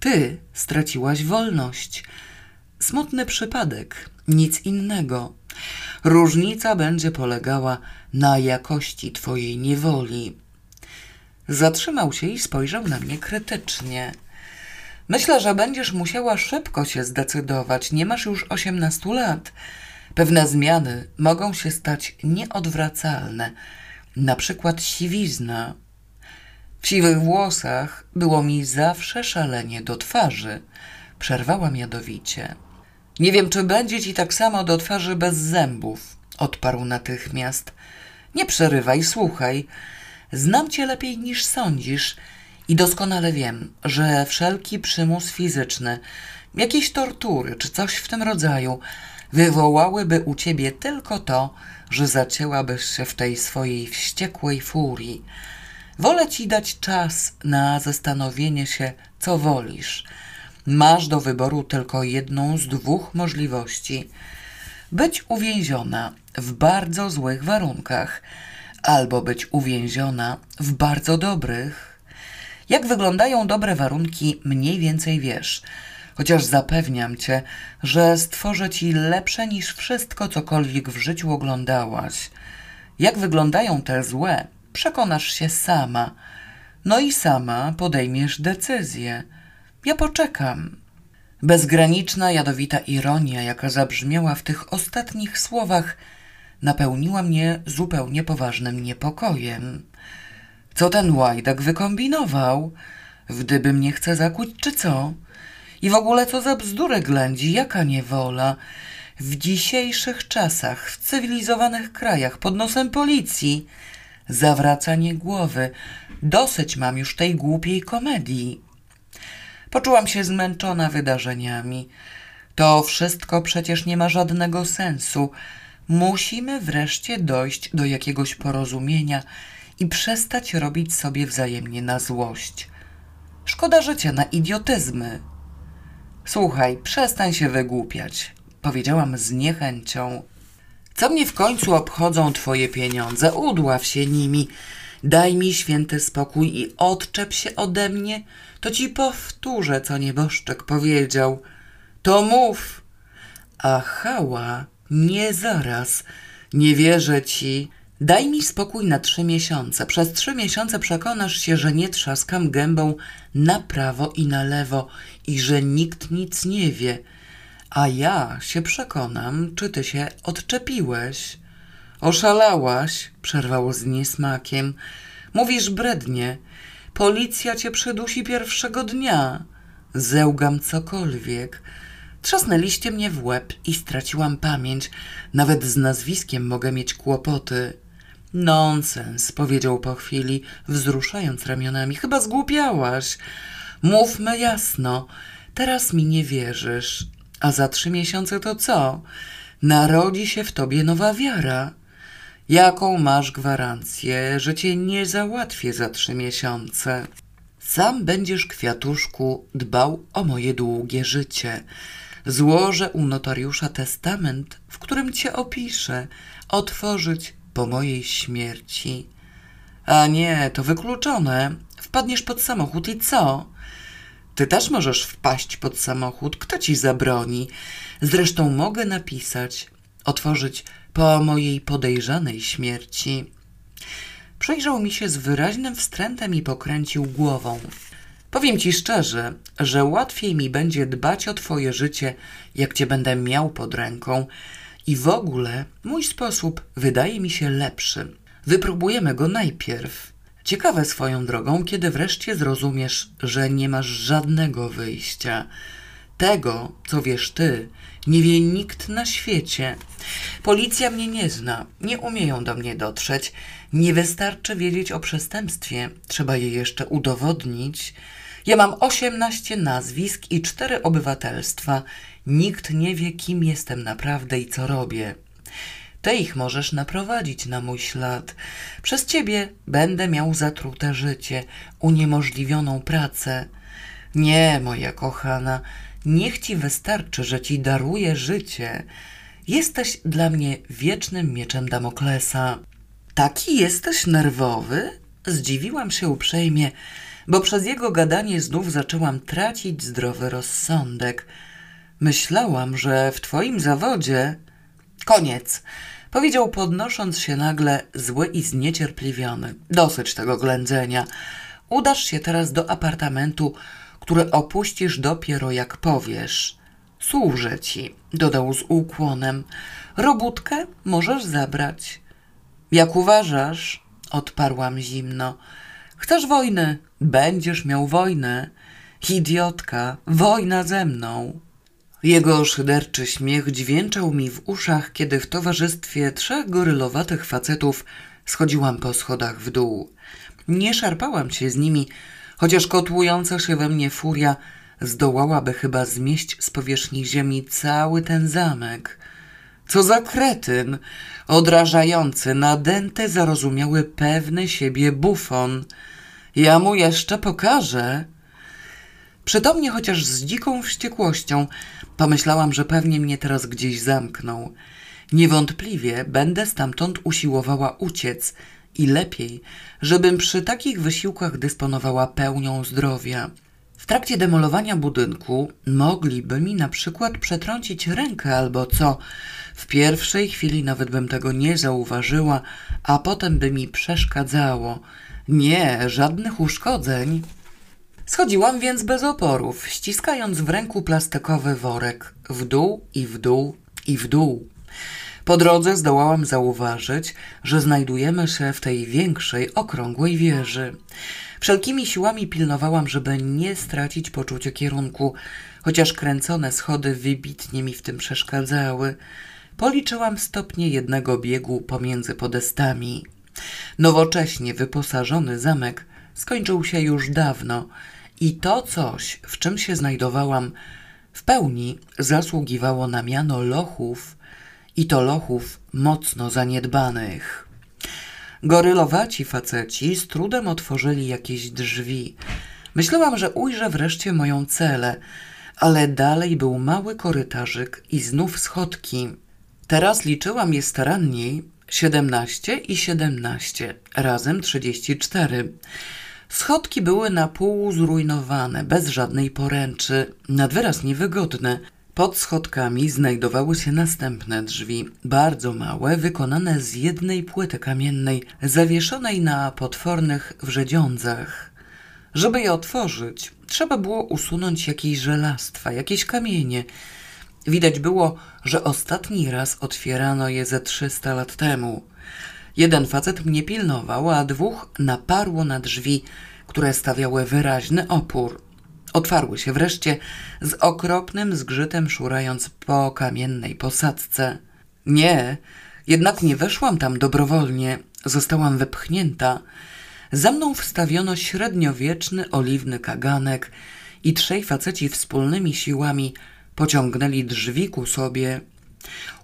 Ty straciłaś wolność. Smutny przypadek, nic innego. Różnica będzie polegała na jakości twojej niewoli. Zatrzymał się i spojrzał na mnie krytycznie. Myślę, że będziesz musiała szybko się zdecydować. Nie masz już osiemnastu lat. Pewne zmiany mogą się stać nieodwracalne. Na przykład siwizna. W siwych włosach było mi zawsze szalenie do twarzy. Przerwałam jadowicie. Nie wiem, czy będzie ci tak samo do twarzy bez zębów, odparł natychmiast. Nie przerywaj, słuchaj. Znam cię lepiej niż sądzisz i doskonale wiem, że wszelki przymus fizyczny, jakieś tortury czy coś w tym rodzaju wywołałyby u ciebie tylko to, że zacięłabyś się w tej swojej wściekłej furii. Wolę ci dać czas na zastanowienie się, co wolisz. Masz do wyboru tylko jedną z dwóch możliwości: być uwięziona w bardzo złych warunkach, albo być uwięziona w bardzo dobrych. Jak wyglądają dobre warunki, mniej więcej wiesz chociaż zapewniam cię, że stworzę ci lepsze niż wszystko, cokolwiek w życiu oglądałaś. Jak wyglądają te złe, przekonasz się sama. No i sama podejmiesz decyzję. Ja poczekam. Bezgraniczna, jadowita ironia, jaka zabrzmiała w tych ostatnich słowach, napełniła mnie zupełnie poważnym niepokojem. Co ten łajdak wykombinował? Wdyby mnie chce zakuć, czy co? I w ogóle co za bzdurę ględzi, jaka niewola. W dzisiejszych czasach, w cywilizowanych krajach, pod nosem policji, zawracanie głowy. Dosyć mam już tej głupiej komedii. Poczułam się zmęczona wydarzeniami. To wszystko przecież nie ma żadnego sensu. Musimy wreszcie dojść do jakiegoś porozumienia i przestać robić sobie wzajemnie na złość. Szkoda życia na idiotyzmy. Słuchaj, przestań się wygłupiać, powiedziałam z niechęcią. Co mnie w końcu obchodzą twoje pieniądze? Udław się nimi. Daj mi święty spokój i odczep się ode mnie, to ci powtórzę, co nieboszczek powiedział. To mów. A hała, nie zaraz. Nie wierzę ci. Daj mi spokój na trzy miesiące. Przez trzy miesiące przekonasz się, że nie trzaskam gębą na prawo i na lewo i że nikt nic nie wie. A ja się przekonam, czy ty się odczepiłeś. Oszalałaś, przerwało z niesmakiem. Mówisz brednie. Policja cię przydusi pierwszego dnia. Zełgam cokolwiek. Trzasnęliście mnie w łeb i straciłam pamięć. Nawet z nazwiskiem mogę mieć kłopoty. Nonsens, powiedział po chwili, wzruszając ramionami. Chyba zgłupiałaś. Mówmy jasno. Teraz mi nie wierzysz. A za trzy miesiące to co? Narodzi się w tobie nowa wiara. Jaką masz gwarancję, że cię nie załatwię za trzy miesiące? Sam będziesz, kwiatuszku, dbał o moje długie życie. Złożę u notariusza testament, w którym cię opiszę, otworzyć po mojej śmierci. A nie, to wykluczone. Wpadniesz pod samochód i co? Ty też możesz wpaść pod samochód, kto ci zabroni? Zresztą mogę napisać, otworzyć po mojej podejrzanej śmierci. Przejrzał mi się z wyraźnym wstrętem i pokręcił głową. Powiem ci szczerze, że łatwiej mi będzie dbać o twoje życie, jak cię będę miał pod ręką. I w ogóle mój sposób wydaje mi się lepszy. Wypróbujemy go najpierw. Ciekawe swoją drogą, kiedy wreszcie zrozumiesz, że nie masz żadnego wyjścia. Tego, co wiesz ty, nie wie nikt na świecie. Policja mnie nie zna, nie umieją do mnie dotrzeć. Nie wystarczy wiedzieć o przestępstwie, trzeba je jeszcze udowodnić. Ja mam osiemnaście nazwisk i cztery obywatelstwa. Nikt nie wie, kim jestem naprawdę i co robię. Ty ich możesz naprowadzić na mój ślad. Przez ciebie będę miał zatrute życie, uniemożliwioną pracę. Nie, moja kochana, niech ci wystarczy, że ci daruję życie. Jesteś dla mnie wiecznym mieczem Damoklesa. Taki jesteś nerwowy? Zdziwiłam się uprzejmie, bo przez jego gadanie znów zaczęłam tracić zdrowy rozsądek. Myślałam, że w twoim zawodzie. Koniec, powiedział podnosząc się nagle zły i zniecierpliwiony. Dosyć tego ględzenia. Udasz się teraz do apartamentu, który opuścisz dopiero jak powiesz. Służę ci, dodał z ukłonem. Robótkę możesz zabrać. Jak uważasz? odparłam zimno. Chcesz wojny? Będziesz miał wojnę. Idiotka, wojna ze mną. Jego szyderczy śmiech dźwięczał mi w uszach, kiedy w towarzystwie trzech gorylowatych facetów schodziłam po schodach w dół. Nie szarpałam się z nimi, chociaż kotłująca się we mnie furia zdołałaby chyba zmieść z powierzchni ziemi cały ten zamek. Co za kretyn! Odrażający, nadęty, zarozumiały, pewny siebie bufon. Ja mu jeszcze pokażę. Przytomnie, chociaż z dziką wściekłością, pomyślałam, że pewnie mnie teraz gdzieś zamknął. Niewątpliwie będę stamtąd usiłowała uciec i lepiej, żebym przy takich wysiłkach dysponowała pełnią zdrowia. W trakcie demolowania budynku mogliby mi na przykład przetrącić rękę albo co. W pierwszej chwili nawet bym tego nie zauważyła, a potem by mi przeszkadzało. Nie, żadnych uszkodzeń. Schodziłam więc bez oporów, ściskając w ręku plastikowy worek. W dół i w dół i w dół. Po drodze zdołałam zauważyć, że znajdujemy się w tej większej, okrągłej wieży. Wszelkimi siłami pilnowałam, żeby nie stracić poczucia kierunku, chociaż kręcone schody wybitnie mi w tym przeszkadzały. Policzyłam stopnie jednego biegu pomiędzy podestami. Nowocześnie wyposażony zamek skończył się już dawno i to coś, w czym się znajdowałam, w pełni zasługiwało na miano lochów i to lochów mocno zaniedbanych. Gorylowaci faceci z trudem otworzyli jakieś drzwi. Myślałam, że ujrzę wreszcie moją celę, ale dalej był mały korytarzyk i znów schodki. Teraz liczyłam je staranniej, siedemnaście i siedemnaście, razem trzydzieści cztery. Schodki były na pół zrujnowane, bez żadnej poręczy, nad wyraz niewygodne. Pod schodkami znajdowały się następne drzwi, bardzo małe, wykonane z jednej płyty kamiennej, zawieszonej na potwornych wrzedziądzach. Żeby je otworzyć, trzeba było usunąć jakieś żelastwa, jakieś kamienie. Widać było, że ostatni raz otwierano je ze trzysta lat temu. Jeden facet mnie pilnował, a dwóch naparło na drzwi, które stawiały wyraźny opór. Otwarły się wreszcie z okropnym zgrzytem szurając po kamiennej posadzce. Nie, jednak nie weszłam tam dobrowolnie, zostałam wypchnięta. Za mną wstawiono średniowieczny oliwny kaganek i trzej faceci wspólnymi siłami pociągnęli drzwi ku sobie.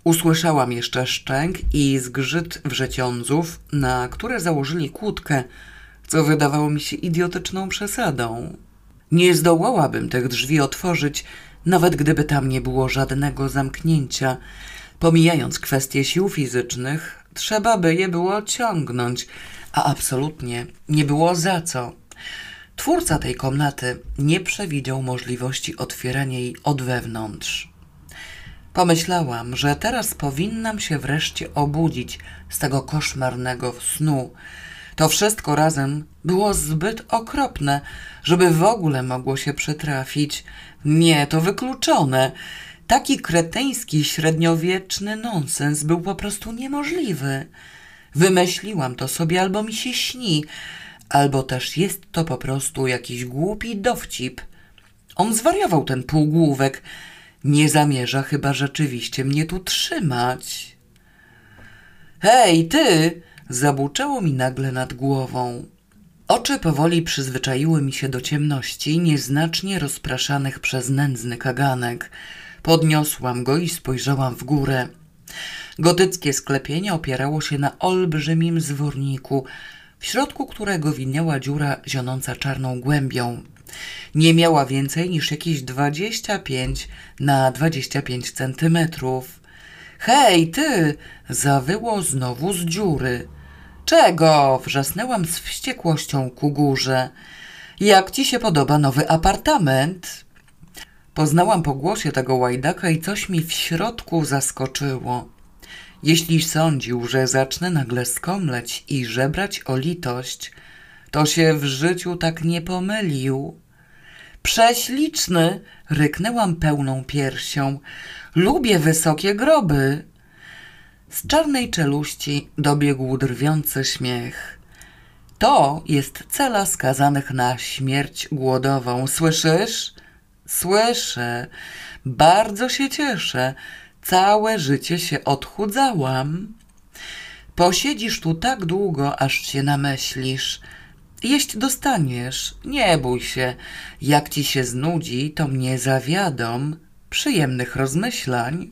Usłyszałam jeszcze szczęk i zgrzyt wrzeciądzów, na które założyli kłódkę, co wydawało mi się idiotyczną przesadą. Nie zdołałabym tych drzwi otworzyć, nawet gdyby tam nie było żadnego zamknięcia. Pomijając kwestie sił fizycznych, trzeba by je było ciągnąć, a absolutnie nie było za co. Twórca tej komnaty nie przewidział możliwości otwierania jej od wewnątrz. Pomyślałam, że teraz powinnam się wreszcie obudzić z tego koszmarnego snu. To wszystko razem było zbyt okropne, żeby w ogóle mogło się przytrafić. Nie, to wykluczone. Taki kreteński, średniowieczny nonsens był po prostu niemożliwy. Wymyśliłam to sobie, albo mi się śni, albo też jest to po prostu jakiś głupi dowcip. On zwariował ten półgłówek. Nie zamierza chyba rzeczywiście mnie tu trzymać. Hej, ty! Zabuczało mi nagle nad głową. Oczy powoli przyzwyczaiły mi się do ciemności, nieznacznie rozpraszanych przez nędzny kaganek. Podniosłam go i spojrzałam w górę. Gotyckie sklepienie opierało się na olbrzymim zworniku, w środku którego widniała dziura zionąca czarną głębią. Nie miała więcej niż jakieś 25 na 25 centymetrów. Hej, ty! Zawyło znowu z dziury. Czego? Wrzasnęłam z wściekłością ku górze. Jak ci się podoba nowy apartament? Poznałam po głosie tego łajdaka i coś mi w środku zaskoczyło. Jeśli sądził, że zacznę nagle skomleć i żebrać o litość, to się w życiu tak nie pomylił. Prześliczny, ryknęłam pełną piersią. Lubię wysokie groby. Z czarnej czeluści dobiegł drwiący śmiech. To jest cela skazanych na śmierć głodową. Słyszysz? Słyszę. Bardzo się cieszę. Całe życie się odchudzałam. Posiedzisz tu tak długo, aż się namyślisz. Jeść dostaniesz, nie bój się. Jak ci się znudzi, to mnie zawiadom. Przyjemnych rozmyślań.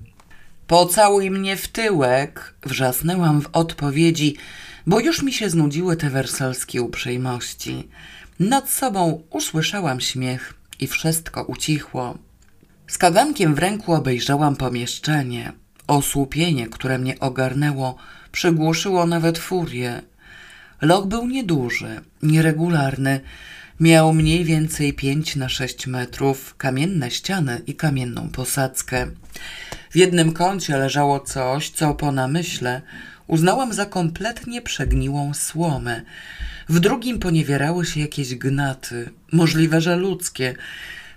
Pocałuj mnie w tyłek, wrzasnęłam w odpowiedzi, bo już mi się znudziły te wersalskie uprzejmości. Nad sobą usłyszałam śmiech i wszystko ucichło. Z kagankiem w ręku obejrzałam pomieszczenie. Osłupienie, które mnie ogarnęło, przygłuszyło nawet furię. Loch był nieduży, nieregularny. Miał mniej więcej pięć na sześć metrów, kamienne ściany i kamienną posadzkę. W jednym kącie leżało coś, co po namyśle uznałam za kompletnie przegniłą słomę. W drugim poniewierały się jakieś gnaty, możliwe, że ludzkie.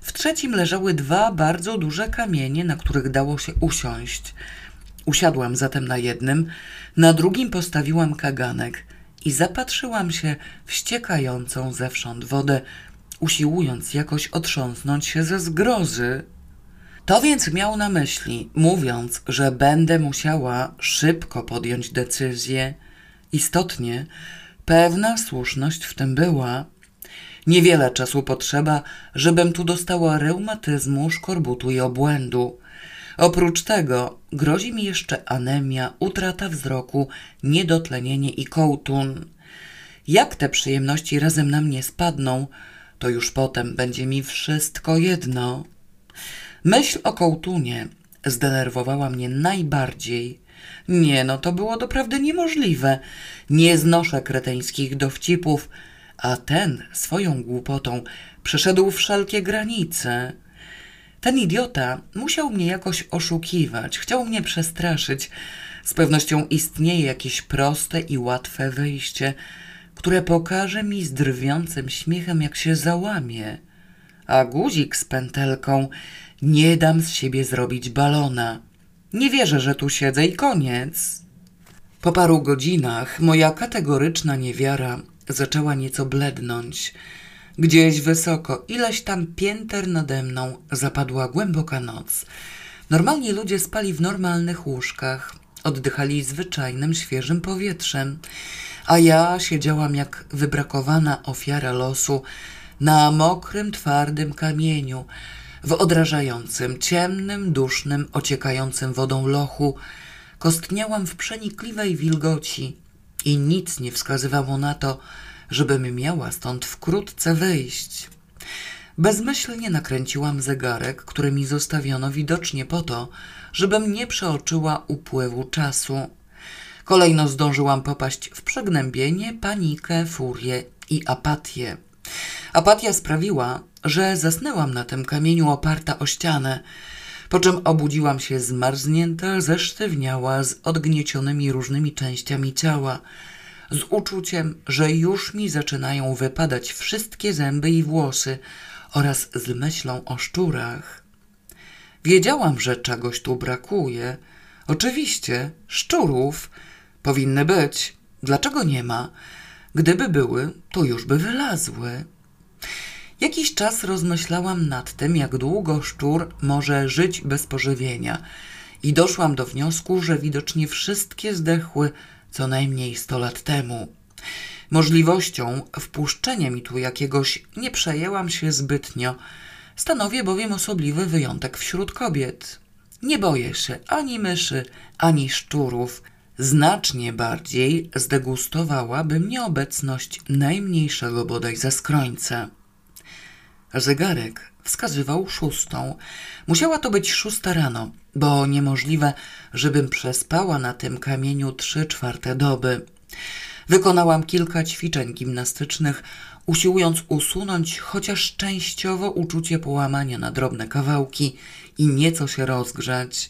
W trzecim leżały dwa bardzo duże kamienie, na których dało się usiąść. Usiadłam zatem na jednym, na drugim postawiłam kaganek i zapatrzyłam się w ściekającą zewsząd wodę, usiłując jakoś otrząsnąć się ze zgrozy. To więc miał na myśli, mówiąc, że będę musiała szybko podjąć decyzję. Istotnie, pewna słuszność w tym była. Niewiele czasu potrzeba, żebym tu dostała reumatyzmu, szkorbutu i obłędu. Oprócz tego grozi mi jeszcze anemia, utrata wzroku, niedotlenienie i kołtun. Jak te przyjemności razem na mnie spadną, to już potem będzie mi wszystko jedno. Myśl o kołtunie zdenerwowała mnie najbardziej. Nie, no to było doprawdy niemożliwe. Nie znoszę kreteńskich dowcipów, a ten swoją głupotą przeszedł wszelkie granice. Ten idiota musiał mnie jakoś oszukiwać, chciał mnie przestraszyć. Z pewnością istnieje jakieś proste i łatwe wyjście, które pokaże mi z drwiącym śmiechem, jak się załamie. A guzik z pętelką nie dam z siebie zrobić balona. Nie wierzę, że tu siedzę i koniec. Po paru godzinach moja kategoryczna niewiara zaczęła nieco blednąć. Gdzieś wysoko, ileś tam pięter nade mną, zapadła głęboka noc. Normalnie ludzie spali w normalnych łóżkach, oddychali zwyczajnym, świeżym powietrzem, a ja siedziałam jak wybrakowana ofiara losu na mokrym, twardym kamieniu, w odrażającym, ciemnym, dusznym, ociekającym wodą lochu, kostniałam w przenikliwej wilgoci i nic nie wskazywało na to, żebym miała stąd wkrótce wyjść. Bezmyślnie nakręciłam zegarek, który mi zostawiono widocznie po to, żebym nie przeoczyła upływu czasu. Kolejno zdążyłam popaść w przegnębienie, panikę, furię i apatię. Apatia sprawiła, że zasnęłam na tym kamieniu oparta o ścianę, po czym obudziłam się zmarznięta, zesztywniała, z odgniecionymi różnymi częściami ciała, z uczuciem, że już mi zaczynają wypadać wszystkie zęby i włosy oraz z myślą o szczurach. Wiedziałam, że czegoś tu brakuje. Oczywiście, szczurów powinny być. Dlaczego nie ma? Gdyby były, to już by wylazły. Jakiś czas rozmyślałam nad tym, jak długo szczur może żyć bez pożywienia i doszłam do wniosku, że widocznie wszystkie zdechły co najmniej sto lat temu. Możliwością wpuszczenia mi tu jakiegoś nie przejęłam się zbytnio. Stanowię bowiem osobliwy wyjątek wśród kobiet. Nie boję się ani myszy, ani szczurów. Znacznie bardziej zdegustowałaby mnie obecność najmniejszego bodaj zaskrońca. Zegarek wskazywał szóstą. Musiała to być szósta rano, bo niemożliwe, żebym przespała na tym kamieniu trzy czwarte doby. Wykonałam kilka ćwiczeń gimnastycznych, usiłując usunąć chociaż częściowo uczucie połamania na drobne kawałki i nieco się rozgrzać.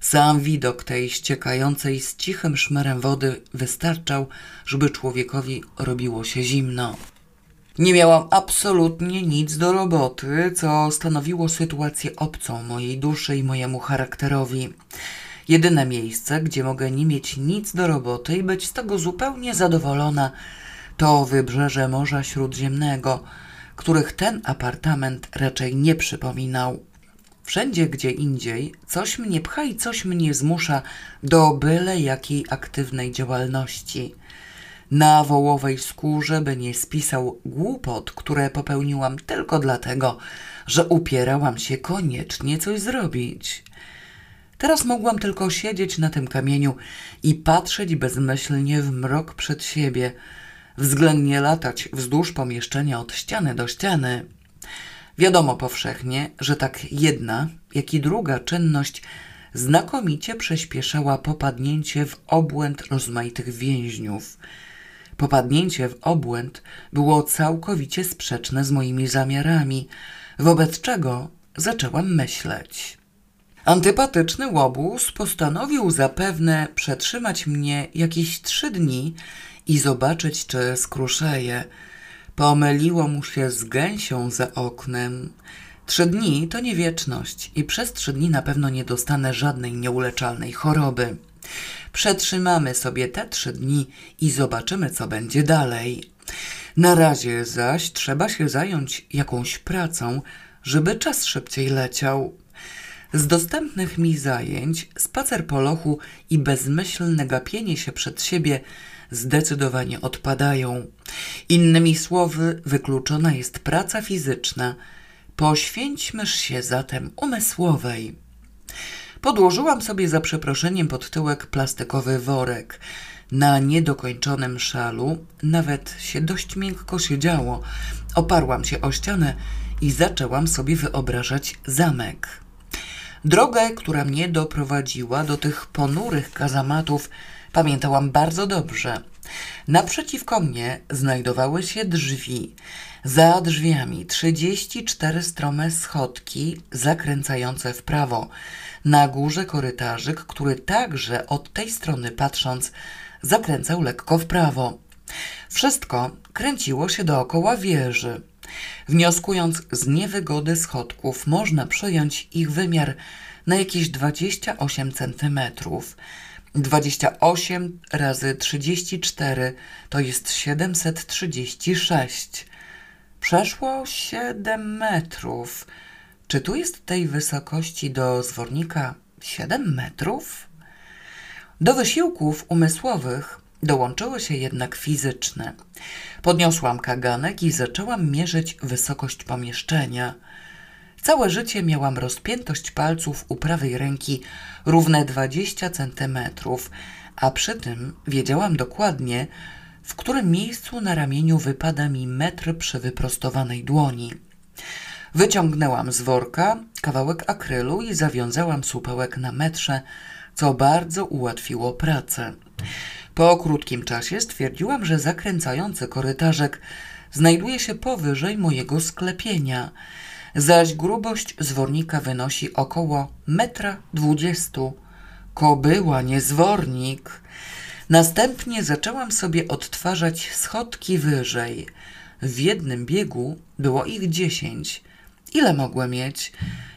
Sam widok tej ściekającej z cichym szmerem wody wystarczał, żeby człowiekowi robiło się zimno. Nie miałam absolutnie nic do roboty, co stanowiło sytuację obcą mojej duszy i mojemu charakterowi. Jedyne miejsce, gdzie mogę nie mieć nic do roboty i być z tego zupełnie zadowolona, to wybrzeże Morza Śródziemnego, których ten apartament raczej nie przypominał. Wszędzie gdzie indziej coś mnie pcha i coś mnie zmusza do byle jakiej aktywnej działalności. Na wołowej skórze by nie spisał głupot, które popełniłam tylko dlatego, że upierałam się koniecznie coś zrobić. Teraz mogłam tylko siedzieć na tym kamieniu i patrzeć bezmyślnie w mrok przed siebie, względnie latać wzdłuż pomieszczenia od ściany do ściany. Wiadomo powszechnie, że tak jedna, jak i druga czynność znakomicie przyspieszała popadnięcie w obłęd rozmaitych więźniów. Popadnięcie w obłęd było całkowicie sprzeczne z moimi zamiarami, wobec czego zaczęłam myśleć. Antypatyczny łobuz postanowił zapewne przetrzymać mnie jakieś trzy dni i zobaczyć, czy skruszeję. Pomyliło mu się z gęsią za oknem. Trzy dni to nie wieczność i przez trzy dni na pewno nie dostanę żadnej nieuleczalnej choroby. Przetrzymamy sobie te trzy dni i zobaczymy, co będzie dalej. Na razie zaś trzeba się zająć jakąś pracą, żeby czas szybciej leciał. Z dostępnych mi zajęć spacer po lochu i bezmyślne gapienie się przed siebie zdecydowanie odpadają. Innymi słowy, wykluczona jest praca fizyczna. Poświęćmy się zatem umysłowej. Podłożyłam sobie za przeproszeniem pod tyłek plastikowy worek. Na niedokończonym szalu nawet się dość miękko siedziało. Oparłam się o ścianę i zaczęłam sobie wyobrażać zamek. Drogę, która mnie doprowadziła do tych ponurych kazamatów, pamiętałam bardzo dobrze. Naprzeciwko mnie znajdowały się drzwi. Za drzwiami 34 strome schodki zakręcające w prawo. Na górze korytarzyk, który także od tej strony patrząc zakręcał lekko w prawo. Wszystko kręciło się dookoła wieży. Wnioskując z niewygody schodków, można przejąć ich wymiar na jakieś 28 cm. 28 razy 34 to jest 736. Przeszło siedem metrów. Czy tu jest tej wysokości do zwornika siedem metrów? Do wysiłków umysłowych dołączyły się jednak fizyczne. Podniosłam kaganek i zaczęłam mierzyć wysokość pomieszczenia. Całe życie miałam rozpiętość palców u prawej ręki równe 20 centymetrów, a przy tym wiedziałam dokładnie, w którym miejscu na ramieniu wypada mi metr przy wyprostowanej dłoni. Wyciągnęłam z worka kawałek akrylu i zawiązałam supełek na metrze, co bardzo ułatwiło pracę. Po krótkim czasie stwierdziłam, że zakręcający korytarzek znajduje się powyżej mojego sklepienia, zaś grubość zwornika wynosi około metra dwudziestu. Kobyła, nie zwornik. Następnie zaczęłam sobie odtwarzać schodki wyżej. W jednym biegu było ich dziesięć. Ile mogły mieć?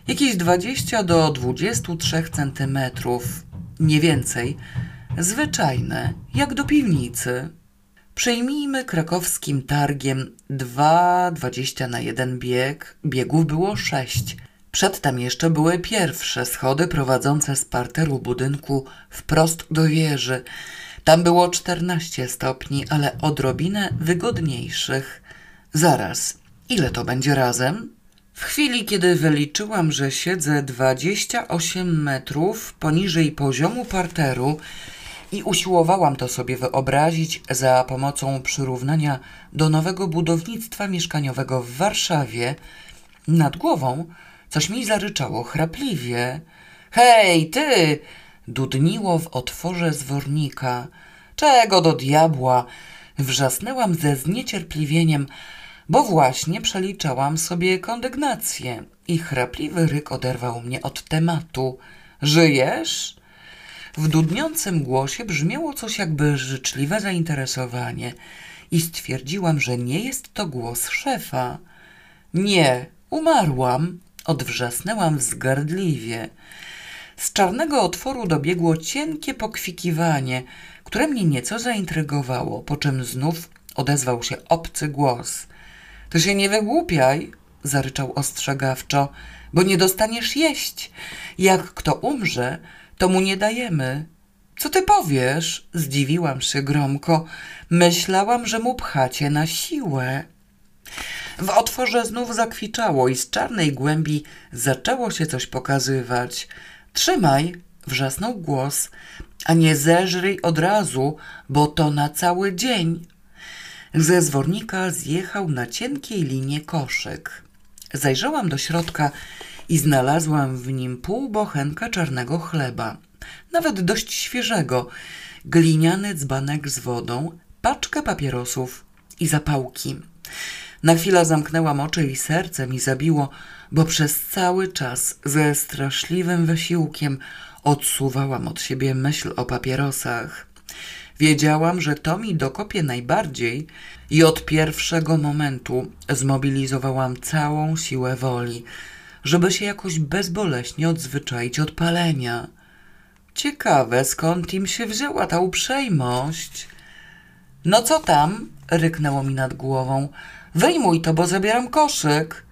Jakieś dwadzieścia do dwudziestu trzech centymetrów. Nie więcej. Zwyczajne, jak do piwnicy. Przejmijmy krakowskim targiem dwa dwadzieścia na jeden bieg. Biegów było sześć. Przedtem jeszcze były pierwsze schody prowadzące z parteru budynku wprost do wieży. Tam było 14 stopni, ale odrobinę wygodniejszych. Zaraz, ile to będzie razem? W chwili, kiedy wyliczyłam, że siedzę 28 metrów poniżej poziomu parteru i usiłowałam to sobie wyobrazić za pomocą przyrównania do nowego budownictwa mieszkaniowego w Warszawie, nad głową coś mi zaryczało chrapliwie. Hej, ty! dudniło w otworze zwornika. Czego do diabła? Wrzasnęłam ze zniecierpliwieniem, bo właśnie przeliczałam sobie kondygnację i chrapliwy ryk oderwał mnie od tematu. Żyjesz? W dudniącym głosie brzmiało coś jakby życzliwe zainteresowanie i stwierdziłam, że nie jest to głos szefa. Nie, umarłam, odwrzasnęłam wzgardliwie. Z czarnego otworu dobiegło cienkie pokwikiwanie, które mnie nieco zaintrygowało, po czym znów odezwał się obcy głos. Ty się nie wygłupiaj, zaryczał ostrzegawczo, bo nie dostaniesz jeść. Jak kto umrze, to mu nie dajemy. Co ty powiesz? Zdziwiłam się gromko. Myślałam, że mu pchacie na siłę. W otworze znów zakwiczało i z czarnej głębi zaczęło się coś pokazywać. Trzymaj, wrzasnął głos, a nie zeżryj od razu, bo to na cały dzień. Ze zwornika zjechał na cienkiej linie koszyk. Zajrzałam do środka i znalazłam w nim pół bochenka czarnego chleba, nawet dość świeżego, gliniany dzbanek z wodą, paczkę papierosów i zapałki. Na chwilę zamknęłam oczy i serce mi zabiło, bo przez cały czas ze straszliwym wysiłkiem odsuwałam od siebie myśl o papierosach. Wiedziałam, że to mi dokopie najbardziej i od pierwszego momentu zmobilizowałam całą siłę woli, żeby się jakoś bezboleśnie odzwyczaić od palenia. Ciekawe, skąd im się wzięła ta uprzejmość. No co tam? ryknęło mi nad głową. Wyjmuj to, bo zabieram koszyk.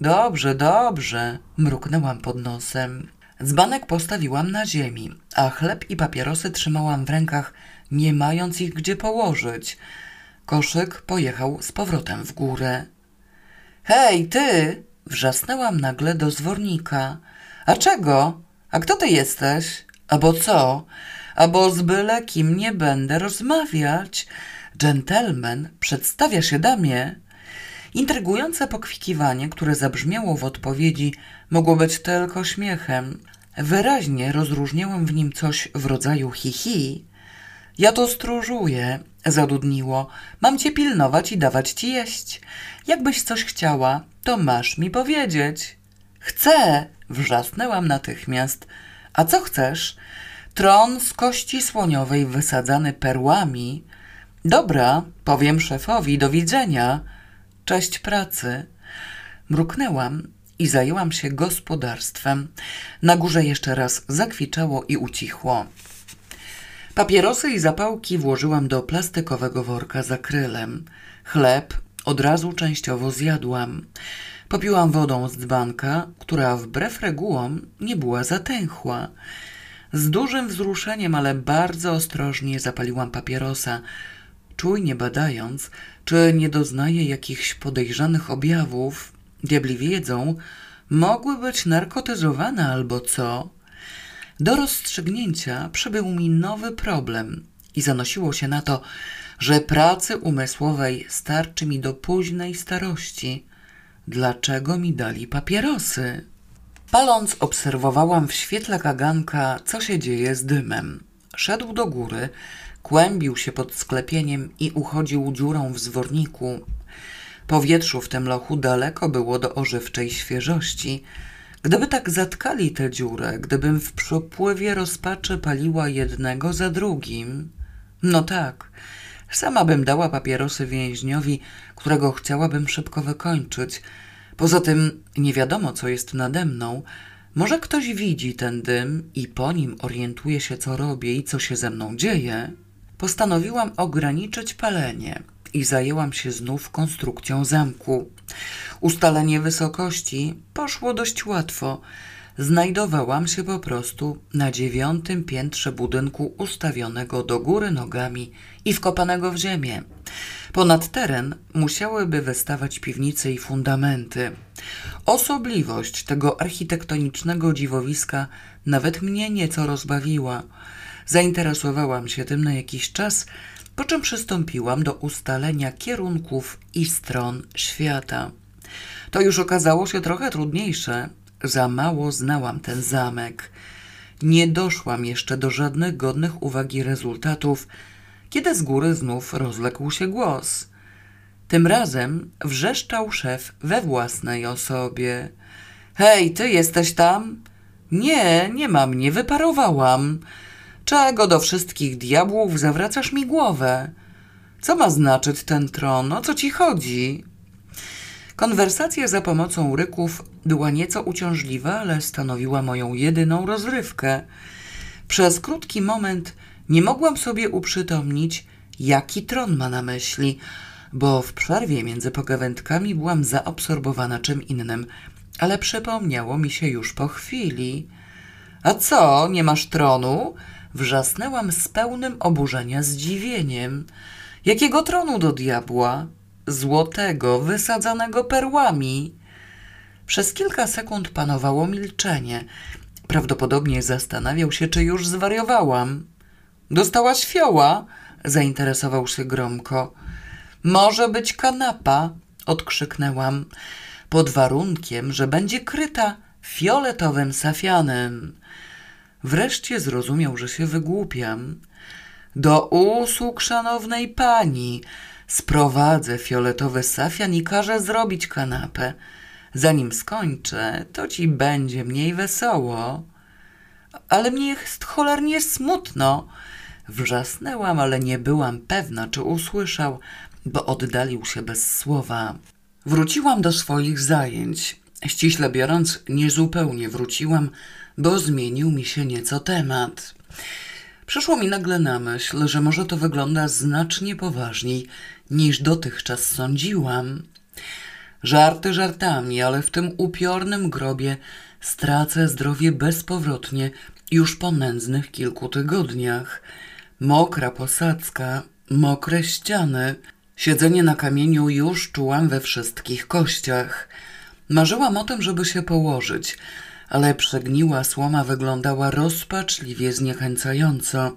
Dobrze, dobrze, mruknęłam pod nosem. Dzbanek postawiłam na ziemi, a chleb i papierosy trzymałam w rękach, nie mając ich gdzie położyć. Koszyk pojechał z powrotem w górę. Hej, ty! Wrzasnęłam nagle do zwornika. A czego? A kto ty jesteś? Abo co? Abo z byle kim nie będę rozmawiać. Dżentelmen przedstawia się damie. Intrygujące pokwikiwanie, które zabrzmiało w odpowiedzi, mogło być tylko śmiechem. Wyraźnie rozróżniałam w nim coś w rodzaju hi-hi. Ja to stróżuję, zadudniło. Mam cię pilnować i dawać ci jeść. Jakbyś coś chciała, to masz mi powiedzieć. Chcę, wrzasnęłam natychmiast. A co chcesz? Tron z kości słoniowej wysadzany perłami. Dobra, powiem szefowi, do widzenia. Cześć pracy. Mruknęłam i zajęłam się gospodarstwem. Na górze jeszcze raz zakwiczało i ucichło. Papierosy i zapałki włożyłam do plastikowego worka z akrylem. Chleb od razu częściowo zjadłam. Popiłam wodą z dzbanka, która wbrew regułom nie była zatęchła. Z dużym wzruszeniem, ale bardzo ostrożnie zapaliłam papierosa, czujnie badając, czy nie doznaję jakichś podejrzanych objawów. Diabli wiedzą, mogły być narkotyzowane albo co. Do rozstrzygnięcia przybył mi nowy problem i zanosiło się na to, że pracy umysłowej starczy mi do późnej starości. Dlaczego mi dali papierosy? Paląc, obserwowałam w świetle kaganka, co się dzieje z dymem. Szedł do góry, kłębił się pod sklepieniem i uchodził dziurą w zworniku. Powietrzu w tym lochu daleko było do ożywczej świeżości. Gdyby tak zatkali tę dziurę, gdybym w przepływie rozpaczy paliła jednego za drugim. No tak, sama bym dała papierosy więźniowi, którego chciałabym szybko wykończyć. Poza tym nie wiadomo, co jest nade mną. Może ktoś widzi ten dym i po nim orientuje się, co robię i co się ze mną dzieje. Postanowiłam ograniczyć palenie i zajęłam się znów konstrukcją zamku. Ustalenie wysokości poszło dość łatwo. Znajdowałam się po prostu na dziewiątym piętrze budynku ustawionego do góry nogami i wkopanego w ziemię. Ponad teren musiałyby wystawać piwnice i fundamenty. Osobliwość tego architektonicznego dziwowiska nawet mnie nieco rozbawiła. Zainteresowałam się tym na jakiś czas, po czym przystąpiłam do ustalenia kierunków i stron świata. To już okazało się trochę trudniejsze. Za mało znałam ten zamek. Nie doszłam jeszcze do żadnych godnych uwagi rezultatów, kiedy z góry znów rozległ się głos. Tym razem wrzeszczał szef we własnej osobie. Hej, ty jesteś tam? Nie, nie ma mnie, wyparowałam. Czego do wszystkich diabłów zawracasz mi głowę? Co ma znaczyć ten tron? O co ci chodzi? Konwersacja za pomocą ryków była nieco uciążliwa, ale stanowiła moją jedyną rozrywkę. Przez krótki moment nie mogłam sobie uprzytomnić, jaki tron ma na myśli, bo w przerwie między pogawędkami byłam zaabsorbowana czym innym, ale przypomniało mi się już po chwili. A co, nie masz tronu? Wrzasnęłam z pełnym oburzenia zdziwieniem. Jakiego tronu do diabła? Złotego, wysadzanego perłami. Przez kilka sekund panowało milczenie. Prawdopodobnie zastanawiał się, czy już zwariowałam. Dostałaś fioła? Zainteresował się gromko. Może być kanapa, odkrzyknęłam, pod warunkiem, że będzie kryta fioletowym safianem. Wreszcie zrozumiał, że się wygłupiam. Do usług szanownej pani sprowadzę fioletowy safian i każę zrobić kanapę. Zanim skończę, to ci będzie mniej wesoło. Ale mnie jest cholernie smutno. Wrzasnęłam, ale nie byłam pewna, czy usłyszał, bo oddalił się bez słowa. Wróciłam do swoich zajęć. Ściśle biorąc, niezupełnie wróciłam, bo zmienił mi się nieco temat. Przyszło mi nagle na myśl, że może to wygląda znacznie poważniej niż dotychczas sądziłam. Żarty żartami, ale w tym upiornym grobie stracę zdrowie bezpowrotnie już po nędznych kilku tygodniach. Mokra posadzka, mokre ściany, siedzenie na kamieniu już czułam we wszystkich kościach. Marzyłam o tym, żeby się położyć, ale przegniła słoma wyglądała rozpaczliwie zniechęcająco.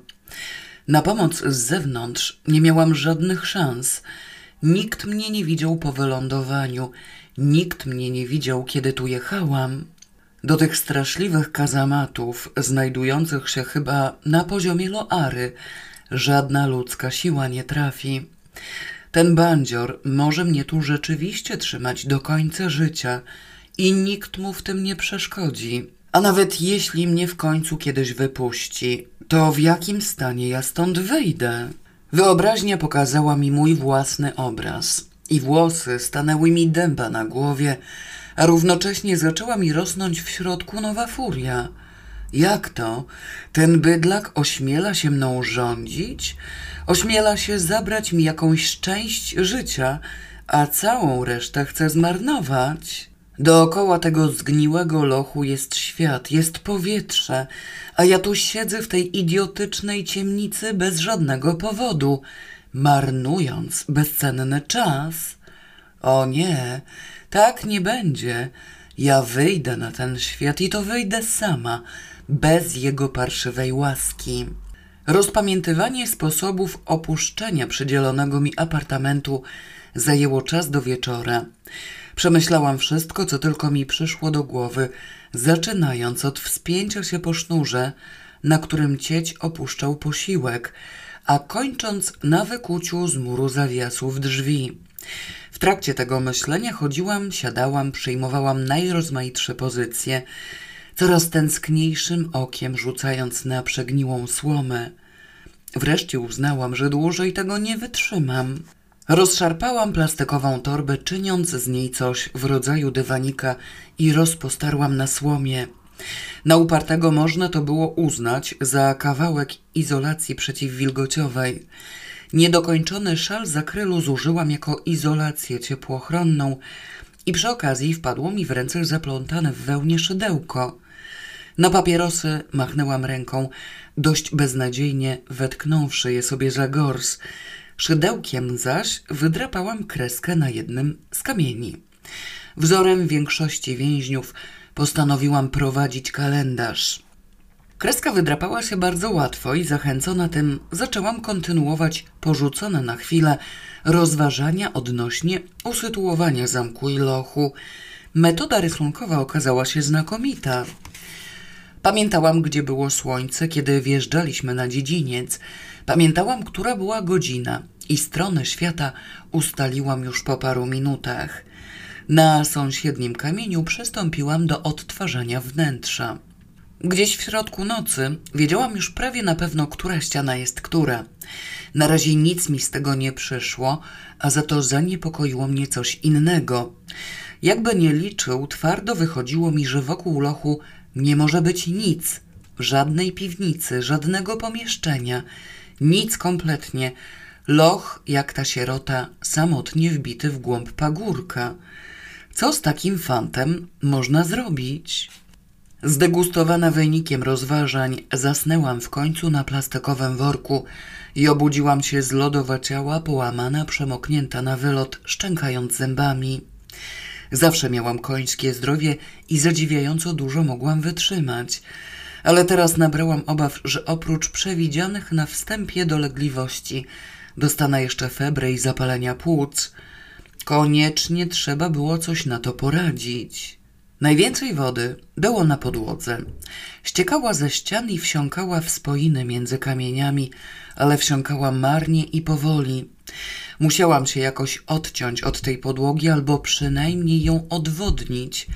Na pomoc z zewnątrz nie miałam żadnych szans. Nikt mnie nie widział po wylądowaniu, nikt mnie nie widział, kiedy tu jechałam. Do tych straszliwych kazamatów, znajdujących się chyba na poziomie Loary, żadna ludzka siła nie trafi. Ten bandzior może mnie tu rzeczywiście trzymać do końca życia i nikt mu w tym nie przeszkodzi. A nawet jeśli mnie w końcu kiedyś wypuści, to w jakim stanie ja stąd wyjdę? Wyobraźnia pokazała mi mój własny obraz i włosy stanęły mi dęba na głowie, a równocześnie zaczęła mi rosnąć w środku nowa furia. Jak to? Ten bydlak ośmiela się mną rządzić? Ośmiela się zabrać mi jakąś część życia, a całą resztę chce zmarnować. Dookoła tego zgniłego lochu jest świat, jest powietrze, a ja tu siedzę w tej idiotycznej ciemnicy bez żadnego powodu, marnując bezcenny czas. O nie, tak nie będzie. Ja wyjdę na ten świat i to wyjdę sama, bez jego parszywej łaski. Rozpamiętywanie sposobów opuszczenia przydzielonego mi apartamentu zajęło czas do wieczora. Przemyślałam wszystko, co tylko mi przyszło do głowy, zaczynając od wspięcia się po sznurze, na którym cieć opuszczał posiłek, a kończąc na wykuciu z muru zawiasów drzwi. W trakcie tego myślenia chodziłam, siadałam, przyjmowałam najrozmaitsze pozycje, coraz tęskniejszym okiem rzucając na przegniłą słomę. Wreszcie uznałam, że dłużej tego nie wytrzymam. Rozszarpałam plastikową torbę, czyniąc z niej coś w rodzaju dywanika i rozpostarłam na słomie. Na upartego można to było uznać za kawałek izolacji przeciwwilgociowej. Niedokończony szal z akrylu zużyłam jako izolację ciepłochronną i przy okazji wpadło mi w ręce zaplątane w wełnie szydełko. Na papierosy machnęłam ręką, dość beznadziejnie wetknąwszy je sobie za gors. Szydełkiem zaś wydrapałam kreskę na jednym z kamieni. Wzorem większości więźniów postanowiłam prowadzić kalendarz. Kreska wydrapała się bardzo łatwo i zachęcona tym zaczęłam kontynuować porzucone na chwilę rozważania odnośnie usytuowania zamku i lochu. Metoda rysunkowa okazała się znakomita. Pamiętałam, gdzie było słońce, kiedy wjeżdżaliśmy na dziedziniec. Pamiętałam, która była godzina i stronę świata ustaliłam już po paru minutach. Na sąsiednim kamieniu przystąpiłam do odtwarzania wnętrza. Gdzieś w środku nocy wiedziałam już prawie na pewno, która ściana jest która. Na razie nic mi z tego nie przyszło, a za to zaniepokoiło mnie coś innego. Jakby nie liczył, twardo wychodziło mi, że wokół lochu nie może być nic. Żadnej piwnicy, żadnego pomieszczenia. Nic kompletnie. Loch, jak ta sierota, samotnie wbity w głąb pagórka. Co z takim fantem można zrobić? Zdegustowana wynikiem rozważań, zasnęłam w końcu na plastikowym worku i obudziłam się z lodowa ciała, połamana, przemoknięta na wylot, szczękając zębami. Zawsze miałam końskie zdrowie i zadziwiająco dużo mogłam wytrzymać, ale teraz nabrałam obaw, że oprócz przewidzianych na wstępie dolegliwości dostanę jeszcze febrę i zapalenia płuc. Koniecznie trzeba było coś na to poradzić. Najwięcej wody było na podłodze. Ściekała ze ścian i wsiąkała w spoiny między kamieniami, ale wsiąkała marnie i powoli. Musiałam się jakoś odciąć od tej podłogi albo przynajmniej ją odwodnić.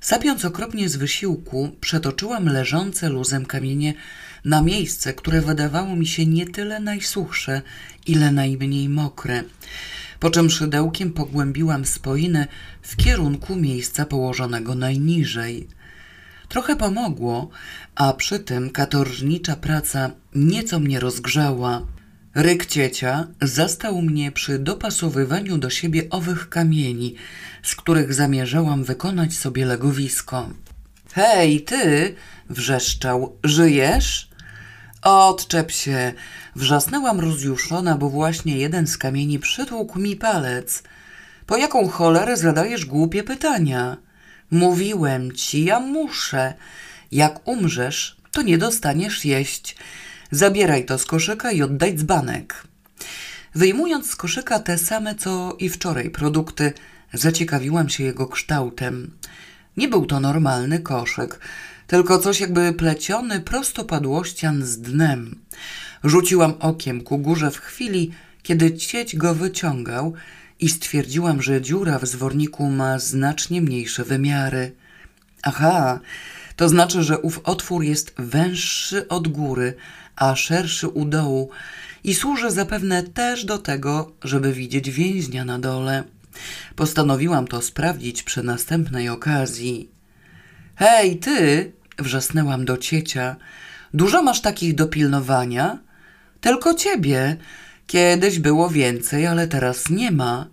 Sapiąc okropnie z wysiłku, przetoczyłam leżące luzem kamienie na miejsce, które wydawało mi się nie tyle najsuchsze, ile najmniej mokre po czym szydełkiem pogłębiłam spoinę w kierunku miejsca położonego najniżej. Trochę pomogło, a przy tym katorżnicza praca nieco mnie rozgrzała. Ryk ciecia zastał mnie przy dopasowywaniu do siebie owych kamieni, z których zamierzałam wykonać sobie legowisko. Hej, ty! wrzeszczał. Żyjesz? Odczep się! Wrzasnęłam rozjuszona, bo właśnie jeden z kamieni przytłukł mi palec. Po jaką cholerę zadajesz głupie pytania? Mówiłem ci, ja muszę. Jak umrzesz, to nie dostaniesz jeść. Zabieraj to z koszyka i oddaj dzbanek. Wyjmując z koszyka te same co i wczoraj produkty, zaciekawiłam się jego kształtem. Nie był to normalny koszyk, tylko coś jakby pleciony prostopadłościan z dnem. Rzuciłam okiem ku górze w chwili, kiedy cieć go wyciągał i stwierdziłam, że dziura w zworniku ma znacznie mniejsze wymiary. Aha, to znaczy, że ów otwór jest węższy od góry, a szerszy u dołu i służy zapewne też do tego, żeby widzieć więźnia na dole. Postanowiłam to sprawdzić przy następnej okazji. Hej, ty! Wrzasnęłam do ciecia. Dużo masz takich do pilnowania? Tylko ciebie. Kiedyś było więcej, ale teraz nie ma.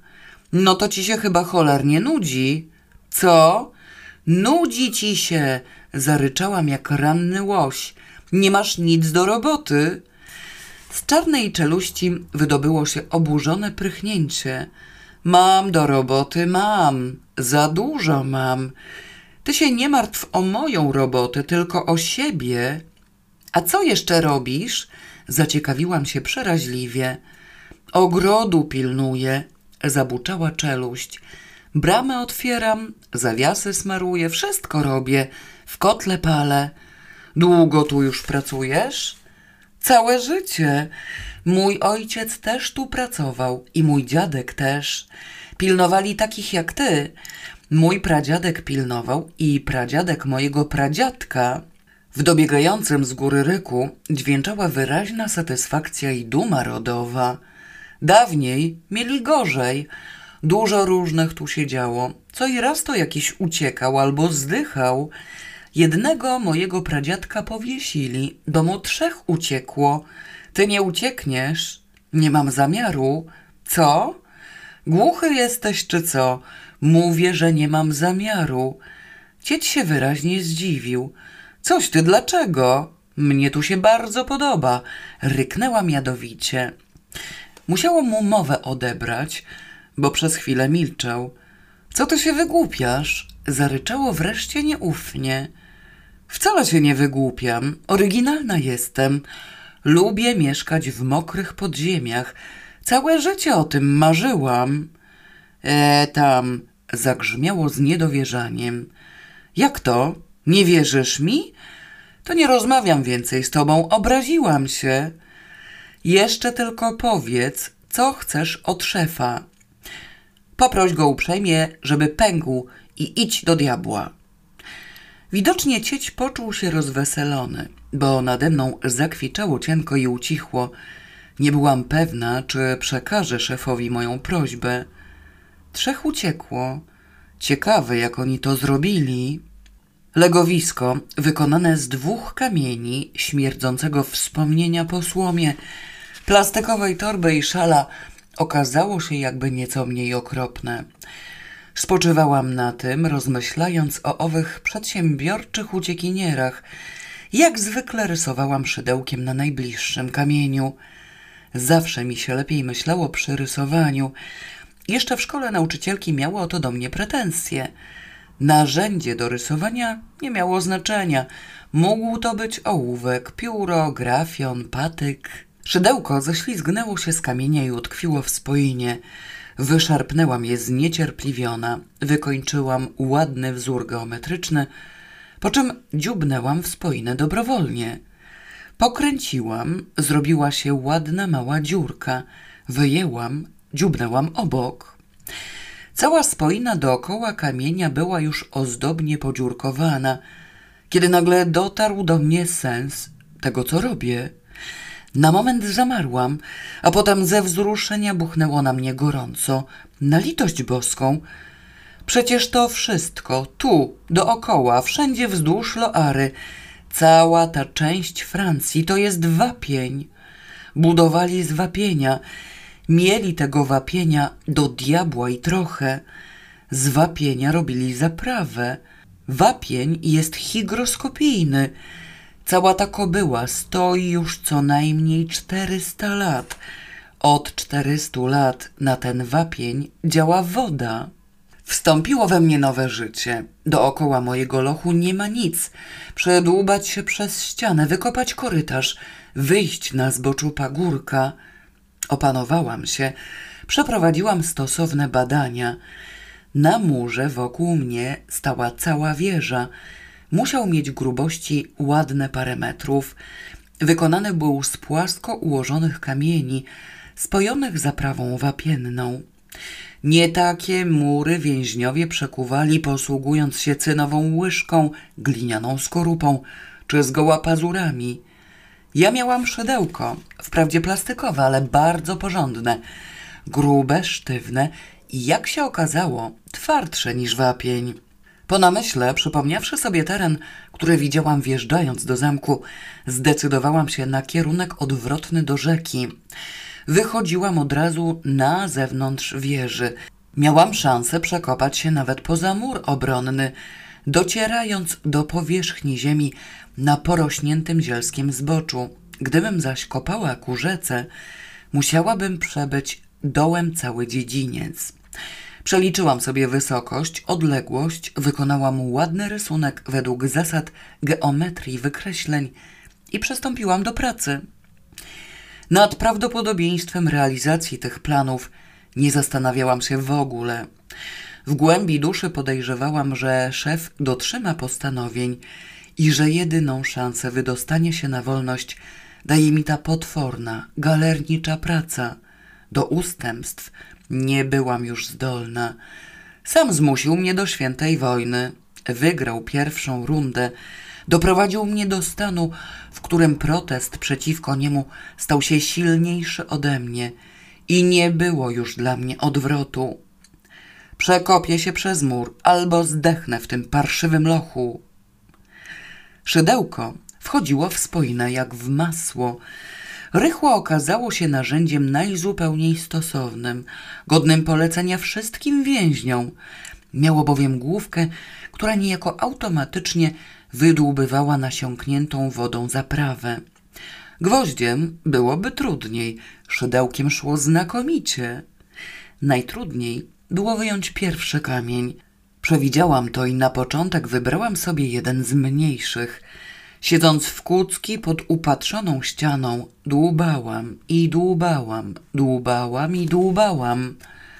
No to ci się chyba cholernie nudzi. Co? Nudzi ci się, zaryczałam jak ranny łoś. Nie masz nic do roboty. Z czarnej czeluści wydobyło się oburzone prychnięcie. Mam do roboty, mam. Za dużo mam. Ty się nie martw o moją robotę, tylko o siebie. A co jeszcze robisz? Zaciekawiłam się przeraźliwie. Ogrodu pilnuję, zabuczała czeluść. Bramę otwieram, zawiasy smaruję, wszystko robię, w kotle palę. Długo tu już pracujesz? Całe życie. Mój ojciec też tu pracował i mój dziadek też. Pilnowali takich jak ty. Mój pradziadek pilnował i pradziadek mojego pradziadka. W dobiegającym z góry ryku dźwięczała wyraźna satysfakcja i duma rodowa. Dawniej mieli gorzej. Dużo różnych tu się działo. Co i raz to jakiś uciekał albo zdychał. Jednego mojego pradziadka powiesili, do mu trzech uciekło. Ty nie uciekniesz? Nie mam zamiaru. Co? Głuchy jesteś czy co? Mówię, że nie mam zamiaru. Cieć się wyraźnie zdziwił. Coś ty dlaczego? Mnie tu się bardzo podoba. Ryknęłam jadowicie. Musiało mu mowę odebrać, bo przez chwilę milczał. Co ty się wygłupiasz? Zaryczało wreszcie nieufnie. Wcale się nie wygłupiam. Oryginalna jestem. Lubię mieszkać w mokrych podziemiach. Całe życie o tym marzyłam. E, tam, zagrzmiało z niedowierzaniem. Jak to? Nie wierzysz mi? To nie rozmawiam więcej z tobą, obraziłam się. Jeszcze tylko powiedz, co chcesz od szefa. Poproś go uprzejmie, żeby pękł i idź do diabła. Widocznie cieć poczuł się rozweselony, bo nade mną zakwiczało cienko i ucichło. Nie byłam pewna, czy przekaże szefowi moją prośbę. Trzech uciekło. Ciekawe, jak oni to zrobili. Legowisko, wykonane z dwóch kamieni, śmierdzącego wspomnienia po słomie, plastikowej torby i szala, okazało się jakby nieco mniej okropne. Spoczywałam na tym, rozmyślając o owych przedsiębiorczych uciekinierach. Jak zwykle rysowałam szydełkiem na najbliższym kamieniu. Zawsze mi się lepiej myślało przy rysowaniu. Jeszcze w szkole nauczycielki miały to do mnie pretensje. Narzędzie do rysowania nie miało znaczenia. Mógł to być ołówek, pióro, grafion, patyk. Szydełko ześlizgnęło się z kamienia i utkwiło w spoinie. Wyszarpnęłam je zniecierpliwiona, wykończyłam ładny wzór geometryczny, po czym dziubnęłam w spoinę dobrowolnie. Pokręciłam, zrobiła się ładna mała dziurka. Wyjęłam, dziubnęłam obok. Cała spoina dookoła kamienia była już ozdobnie podziurkowana, kiedy nagle dotarł do mnie sens tego, co robię. Na moment zamarłam, a potem ze wzruszenia buchnęło na mnie gorąco. Na litość boską. Przecież to wszystko, tu, dookoła, wszędzie wzdłuż Loary, cała ta część Francji to jest wapień. Budowali z wapienia. Mieli tego wapienia do diabła i trochę. Z wapienia robili zaprawę. Wapień jest higroskopijny. Cała ta kobyła stoi już co najmniej 400 lat. Od 400 lat na ten wapień działa woda. Wstąpiło we mnie nowe życie. Dookoła mojego lochu nie ma nic. Przedłubać się przez ścianę, wykopać korytarz, wyjść na zboczu pagórka. Opanowałam się, przeprowadziłam stosowne badania. Na murze wokół mnie stała cała wieża. Musiał mieć grubości ładne parę metrów. Wykonany był z płasko ułożonych kamieni, spojonych zaprawą wapienną. Nie takie mury więźniowie przekuwali, posługując się cynową łyżką, glinianą skorupą czy zgoła pazurami. Ja miałam szydełko, wprawdzie plastikowe, ale bardzo porządne, grube, sztywne i jak się okazało, twardsze niż wapień. Po namyśle, przypomniawszy sobie teren, który widziałam wjeżdżając do zamku, zdecydowałam się na kierunek odwrotny do rzeki. Wychodziłam od razu na zewnątrz wieży. Miałam szansę przekopać się nawet poza mur obronny, docierając do powierzchni ziemi na porośniętym zielskiem zboczu. Gdybym zaś kopała ku rzece, musiałabym przebyć dołem cały dziedziniec. Przeliczyłam sobie wysokość, odległość, wykonałam ładny rysunek według zasad geometrii wykreśleń i przystąpiłam do pracy. Nad prawdopodobieństwem realizacji tych planów nie zastanawiałam się w ogóle. W głębi duszy podejrzewałam, że szef dotrzyma postanowień i że jedyną szansę wydostania się na wolność daje mi ta potworna, galernicza praca. Do ustępstw nie byłam już zdolna. Sam zmusił mnie do świętej wojny. Wygrał pierwszą rundę. Doprowadził mnie do stanu, w którym protest przeciwko niemu stał się silniejszy ode mnie i nie było już dla mnie odwrotu. Przekopię się przez mur albo zdechnę w tym parszywym lochu. Szydełko wchodziło w spojne jak w masło. Rychło okazało się narzędziem najzupełniej stosownym, godnym polecenia wszystkim więźniom. Miało bowiem główkę, która niejako automatycznie wydłubywała nasiąkniętą wodą zaprawę. Gwoździem byłoby trudniej, szydełkiem szło znakomicie. Najtrudniej było wyjąć pierwszy kamień. Przewidziałam to i na początek wybrałam sobie jeden z mniejszych. Siedząc w kucki pod upatrzoną ścianą, dłubałam i dłubałam, dłubałam i dłubałam,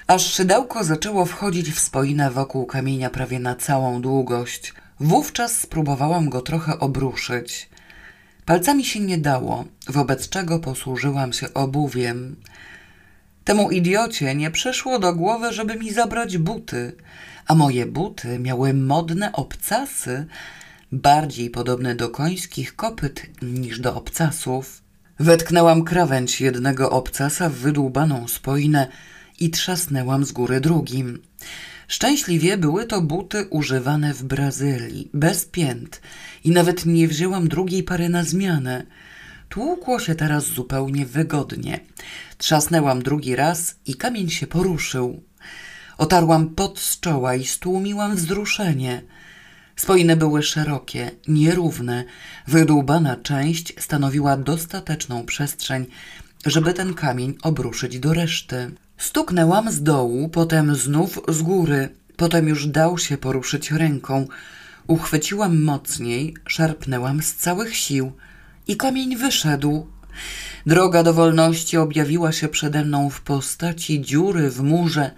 aż szydełko zaczęło wchodzić w spoinę wokół kamienia prawie na całą długość. Wówczas spróbowałam go trochę obruszyć. Palcami się nie dało, wobec czego posłużyłam się obuwiem. Temu idiocie nie przyszło do głowy, żeby mi zabrać buty, a moje buty miały modne obcasy, bardziej podobne do końskich kopyt niż do obcasów. Wetknęłam krawędź jednego obcasa w wydłubaną spoinę i trzasnęłam z góry drugim. Szczęśliwie były to buty używane w Brazylii, bez pięt i nawet nie wzięłam drugiej pary na zmianę. Tłukło się teraz zupełnie wygodnie. Trzasnęłam drugi raz i kamień się poruszył. Otarłam pot z czoła i stłumiłam wzruszenie. Spoiny były szerokie, nierówne. Wydłubana część stanowiła dostateczną przestrzeń, żeby ten kamień obruszyć do reszty. Stuknęłam z dołu, potem znów z góry. Potem już dał się poruszyć ręką. Uchwyciłam mocniej, szarpnęłam z całych sił i kamień wyszedł. Droga do wolności objawiła się przede mną w postaci dziury w murze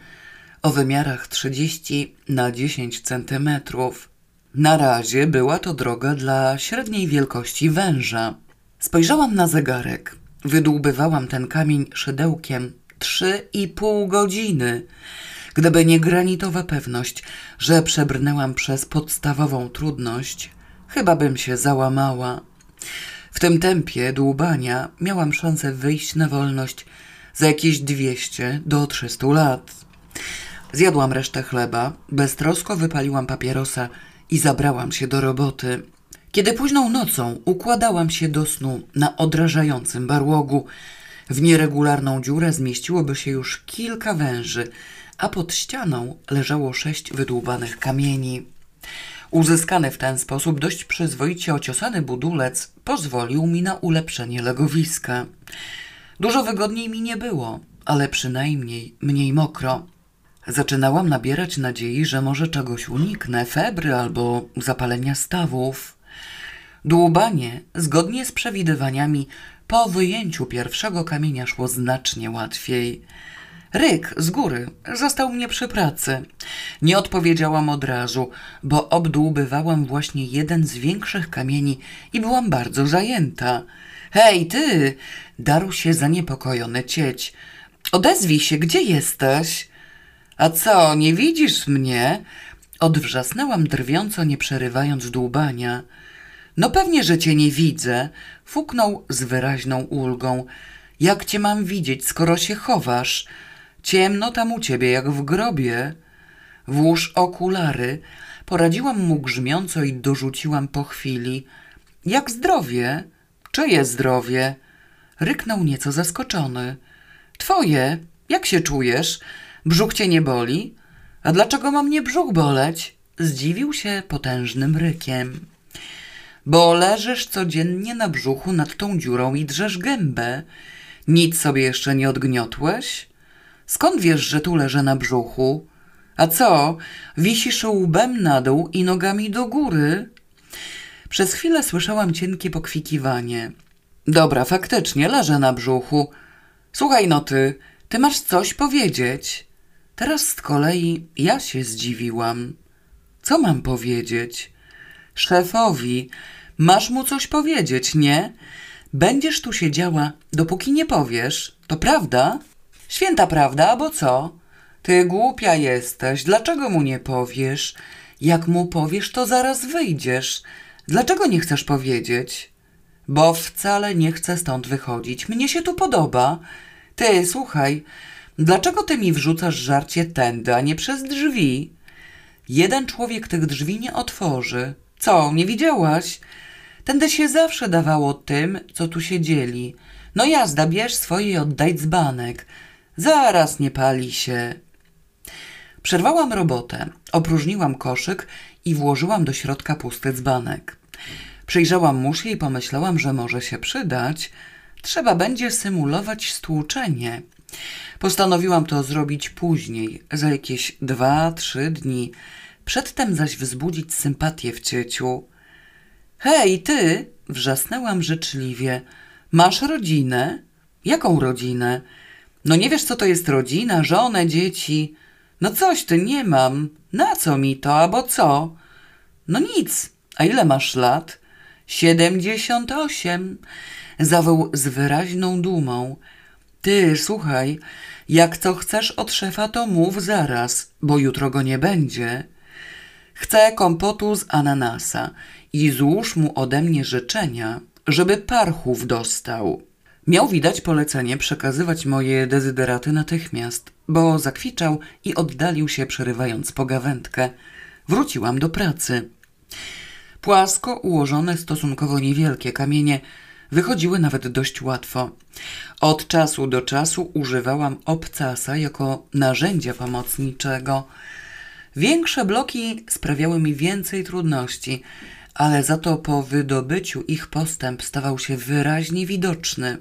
o wymiarach 30 na 10 centymetrów. Na razie była to droga dla średniej wielkości węża. Spojrzałam na zegarek. Wydłubywałam ten kamień szydełkiem trzy i pół godziny. Gdyby nie granitowa pewność, że przebrnęłam przez podstawową trudność, chyba bym się załamała. W tym tempie dłubania miałam szansę wyjść na wolność za jakieś 200 do 300 lat. Zjadłam resztę chleba, beztrosko wypaliłam papierosa i zabrałam się do roboty. Kiedy późną nocą układałam się do snu na odrażającym barłogu, w nieregularną dziurę zmieściłoby się już kilka węży, a pod ścianą leżało sześć wydłubanych kamieni. Uzyskany w ten sposób dość przyzwoicie ociosany budulec pozwolił mi na ulepszenie legowiska. Dużo wygodniej mi nie było, ale przynajmniej mniej mokro. Zaczynałam nabierać nadziei, że może czegoś uniknę, febry albo zapalenia stawów. Dłubanie, zgodnie z przewidywaniami, po wyjęciu pierwszego kamienia szło znacznie łatwiej. Ryk z góry zastał mnie przy pracy. Nie odpowiedziałam od razu, bo obdłubywałam właśnie jeden z większych kamieni i byłam bardzo zajęta. Hej, ty! Darł się zaniepokojony cieć. Odezwij się, gdzie jesteś? A co, nie widzisz mnie? Odwrzasnęłam drwiąco, nie przerywając dłubania. No pewnie, że cię nie widzę, fuknął z wyraźną ulgą. Jak cię mam widzieć, skoro się chowasz? Ciemno tam u ciebie, jak w grobie. Włóż okulary. Poradziłam mu grzmiąco i dorzuciłam po chwili. Jak zdrowie? Czyje zdrowie? Ryknął nieco zaskoczony. Twoje. Jak się czujesz? Brzuch cię nie boli? A dlaczego ma mnie brzuch boleć? Zdziwił się potężnym rykiem. Bo leżysz codziennie na brzuchu nad tą dziurą i drzesz gębę. Nic sobie jeszcze nie odgniotłeś? Skąd wiesz, że tu leżę na brzuchu? A co, wisisz łbem na dół i nogami do góry? Przez chwilę słyszałam cienkie pokwikiwanie. Dobra, faktycznie leżę na brzuchu. Słuchaj no ty, ty masz coś powiedzieć. Teraz z kolei ja się zdziwiłam. Co mam powiedzieć? Szefowi, masz mu coś powiedzieć, nie? Będziesz tu siedziała, dopóki nie powiesz. To prawda? Święta prawda, bo co? Ty głupia jesteś, dlaczego mu nie powiesz? Jak mu powiesz, to zaraz wyjdziesz. Dlaczego nie chcesz powiedzieć? Bo wcale nie chcę stąd wychodzić. Mnie się tu podoba. Ty, słuchaj, dlaczego ty mi wrzucasz żarcie tędy, a nie przez drzwi? Jeden człowiek tych drzwi nie otworzy. Co, nie widziałaś? Tędy się zawsze dawało tym, co tu siedzieli. No jazda, bierz swoje i oddaj dzbanek. Zaraz nie pali się. Przerwałam robotę, opróżniłam koszyk i włożyłam do środka pusty dzbanek. Przyjrzałam muszy i pomyślałam, że może się przydać. Trzeba będzie symulować stłuczenie. Postanowiłam to zrobić później, za jakieś dwa, trzy dni. Przedtem zaś wzbudzić sympatię w cieciu. Hej, ty! wrzasnęłam życzliwie. Masz rodzinę? Jaką rodzinę? No nie wiesz, co to jest rodzina, żonę, dzieci. No coś ty nie mam. Na co mi to, albo co? No nic. A ile masz lat? Siedemdziesiąt osiem. Zawoł z wyraźną dumą. Ty, słuchaj, jak co chcesz od szefa, to mów zaraz, bo jutro go nie będzie. Chcę kompotu z ananasa i złóż mu ode mnie życzenia, żeby parchów dostał. Miał widać polecenie przekazywać moje dezyderaty natychmiast, bo zakwiczał i oddalił się, przerywając pogawędkę. Wróciłam do pracy. Płasko ułożone, stosunkowo niewielkie kamienie wychodziły nawet dość łatwo. Od czasu do czasu używałam obcasa jako narzędzia pomocniczego. Większe bloki sprawiały mi więcej trudności, ale za to po wydobyciu ich postęp stawał się wyraźnie widoczny.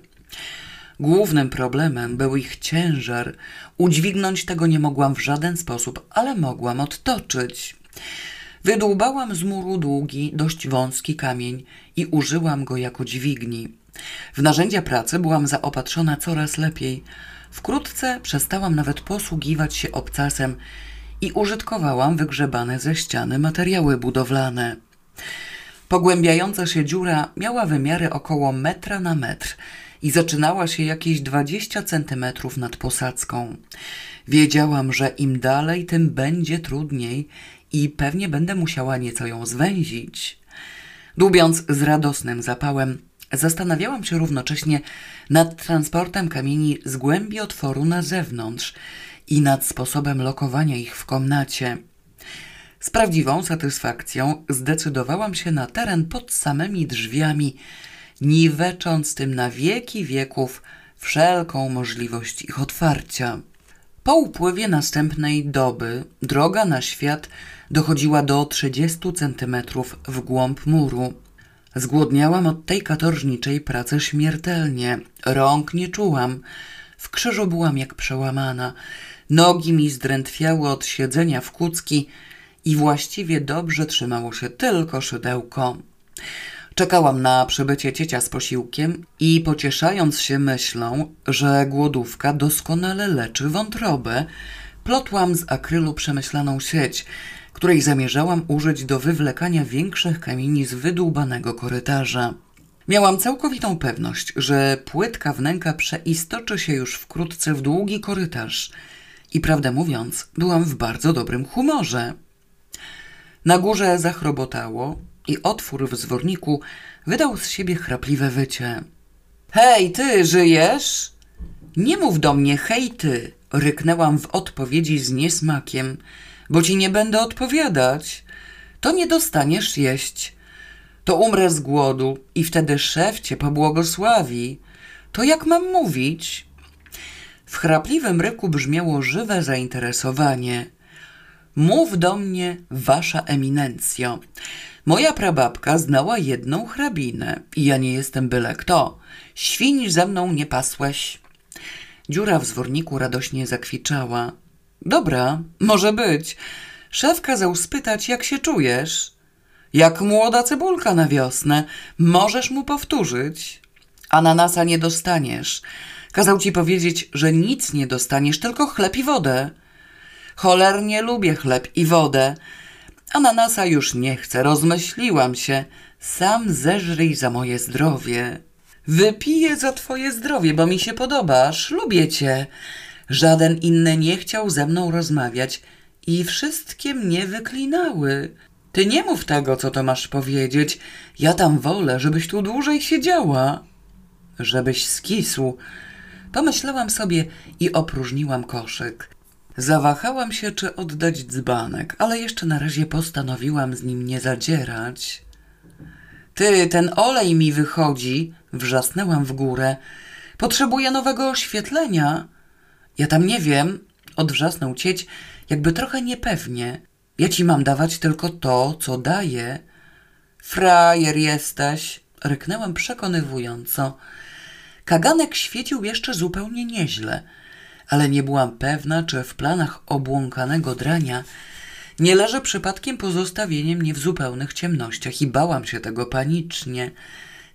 Głównym problemem był ich ciężar. Udźwignąć tego nie mogłam w żaden sposób, ale mogłam odtoczyć. Wydłubałam z muru długi, dość wąski kamień i użyłam go jako dźwigni. W narzędzia pracy byłam zaopatrzona coraz lepiej. Wkrótce przestałam nawet posługiwać się obcasem i użytkowałam wygrzebane ze ściany materiały budowlane. Pogłębiająca się dziura miała wymiary około metra na metr i zaczynała się jakieś 20 centymetrów nad posadzką. Wiedziałam, że im dalej, tym będzie trudniej i pewnie będę musiała nieco ją zwęzić. Dłubiąc z radosnym zapałem, zastanawiałam się równocześnie nad transportem kamieni z głębi otworu na zewnątrz i nad sposobem lokowania ich w komnacie. Z prawdziwą satysfakcją zdecydowałam się na teren pod samymi drzwiami, niwecząc tym na wieki wieków wszelką możliwość ich otwarcia. Po upływie następnej doby droga na świat dochodziła do 30 centymetrów w głąb muru. Zgłodniałam od tej katorżniczej pracy śmiertelnie. Rąk nie czułam. W krzyżu byłam jak przełamana. Nogi mi zdrętwiały od siedzenia w kucki i właściwie dobrze trzymało się tylko szydełko. Czekałam na przybycie ciecia z posiłkiem i pocieszając się myślą, że głodówka doskonale leczy wątrobę, plotłam z akrylu przemyślaną sieć, której zamierzałam użyć do wywlekania większych kamieni z wydłubanego korytarza. Miałam całkowitą pewność, że płytka wnęka przeistoczy się już wkrótce w długi korytarz i prawdę mówiąc, byłam w bardzo dobrym humorze. Na górze zachrobotało i otwór w zworniku wydał z siebie chrapliwe wycie. Hej, ty, żyjesz? Nie mów do mnie, hej, ty, ryknęłam w odpowiedzi z niesmakiem, bo ci nie będę odpowiadać. To nie dostaniesz jeść. To umrę z głodu i wtedy szef cię pobłogosławi. To jak mam mówić? W chrapliwym ryku brzmiało żywe zainteresowanie. Mów do mnie, wasza eminencjo. Moja prababka znała jedną hrabinę i ja nie jestem byle kto. Świń ze mną nie pasłeś. Dziura w zworniku radośnie zakwiczała. Dobra, może być. Szef kazał spytać, jak się czujesz. Jak młoda cebulka na wiosnę. Możesz mu powtórzyć. Ananasa nie dostaniesz. Kazał ci powiedzieć, że nic nie dostaniesz, tylko chleb i wodę. Cholernie lubię chleb i wodę. Ananasa już nie chcę, rozmyśliłam się. Sam zeżryj za moje zdrowie. Wypiję za twoje zdrowie, bo mi się podobasz, lubię cię. Żaden inny nie chciał ze mną rozmawiać i wszystkie mnie wyklinały. Ty nie mów tego, co to masz powiedzieć. Ja tam wolę, żebyś tu dłużej siedziała. Żebyś skisł. Pomyślałam sobie i opróżniłam koszyk. Zawahałam się, czy oddać dzbanek, ale jeszcze na razie postanowiłam z nim nie zadzierać. Ty, ten olej mi wychodzi, wrzasnęłam w górę. Potrzebuję nowego oświetlenia. Ja tam nie wiem, odwrzasnął cieć, jakby trochę niepewnie. Ja ci mam dawać tylko to, co daję. Frajer jesteś, ryknęłam przekonywująco. Kaganek świecił jeszcze zupełnie nieźle, ale nie byłam pewna, czy w planach obłąkanego drania nie leży przypadkiem pozostawienie mnie w zupełnych ciemnościach i bałam się tego panicznie.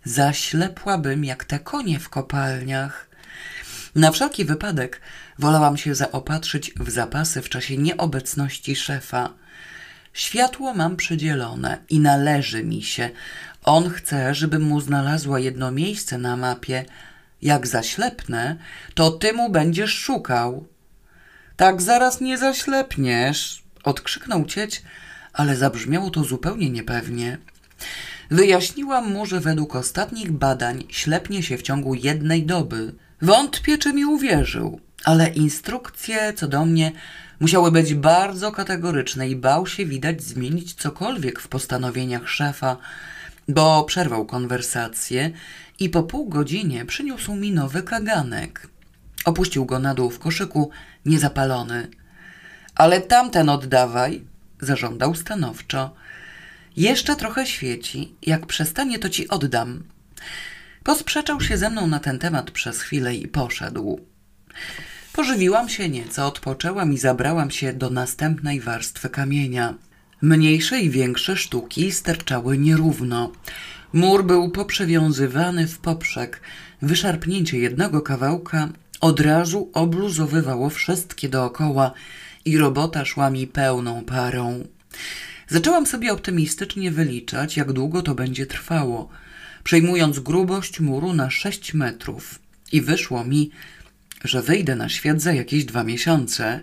Zaślepłabym jak te konie w kopalniach. Na wszelki wypadek wolałam się zaopatrzyć w zapasy w czasie nieobecności szefa. Światło mam przydzielone i należy mi się. On chce, żebym mu znalazła jedno miejsce na mapie. Jak zaślepnę, to ty mu będziesz szukał. Tak zaraz nie zaślepniesz, odkrzyknął cieć, ale zabrzmiało to zupełnie niepewnie. Wyjaśniłam mu, że według ostatnich badań ślepnie się w ciągu jednej doby. Wątpię, czy mi uwierzył, ale instrukcje co do mnie musiały być bardzo kategoryczne i bał się widać zmienić cokolwiek w postanowieniach szefa, bo przerwał konwersację i po pół godzinie przyniósł mi nowy kaganek. Opuścił go na dół w koszyku, niezapalony. Ale tamten oddawaj, zażądał stanowczo. Jeszcze trochę świeci. Jak przestanie, to ci oddam. Posprzeczał się ze mną na ten temat przez chwilę i poszedł. Pożywiłam się nieco, odpoczęłam i zabrałam się do następnej warstwy kamienia. Mniejsze i większe sztuki sterczały nierówno. Mur był poprzewiązywany w poprzek. Wyszarpnięcie jednego kawałka od razu obluzowywało wszystkie dookoła i robota szła mi pełną parą. Zaczęłam sobie optymistycznie wyliczać, jak długo to będzie trwało, przejmując grubość muru na sześć metrów. I wyszło mi, że wyjdę na świat za jakieś dwa miesiące.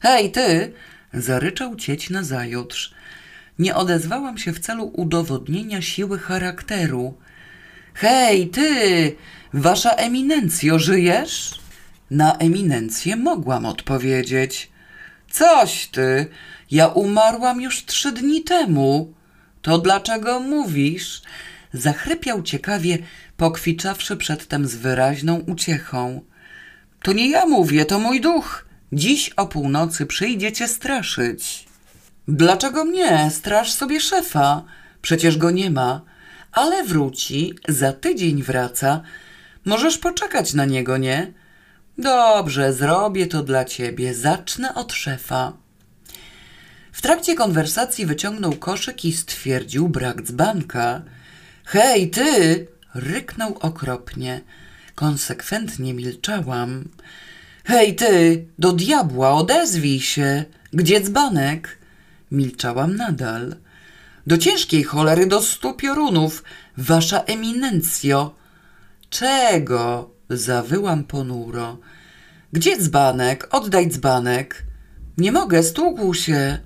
Hej, ty! zaryczał cieć na zajutrz. Nie odezwałam się w celu udowodnienia siły charakteru. Hej, ty! Wasza eminencjo, żyjesz? Na eminencję mogłam odpowiedzieć. Coś ty! Ja umarłam już trzy dni temu. To dlaczego mówisz? Zachrypiał ciekawie, pokwiczawszy przedtem z wyraźną uciechą. To nie ja mówię, to mój duch. Dziś o północy przyjdzie cię straszyć. Dlaczego mnie? Straż sobie szefa. Przecież go nie ma. Ale wróci, za tydzień wraca. Możesz poczekać na niego, nie? Dobrze, zrobię to dla ciebie. Zacznę od szefa. W trakcie konwersacji wyciągnął koszyk i stwierdził brak dzbanka. Hej, ty! ryknął okropnie. Konsekwentnie milczałam. Hej, ty! Do diabła, odezwij się! Gdzie dzbanek? Milczałam nadal. Do ciężkiej cholery, do stu piorunów, wasza eminencjo. Czego? Zawyłam ponuro. Gdzie dzbanek? Oddaj dzbanek. Nie mogę, stłukł się.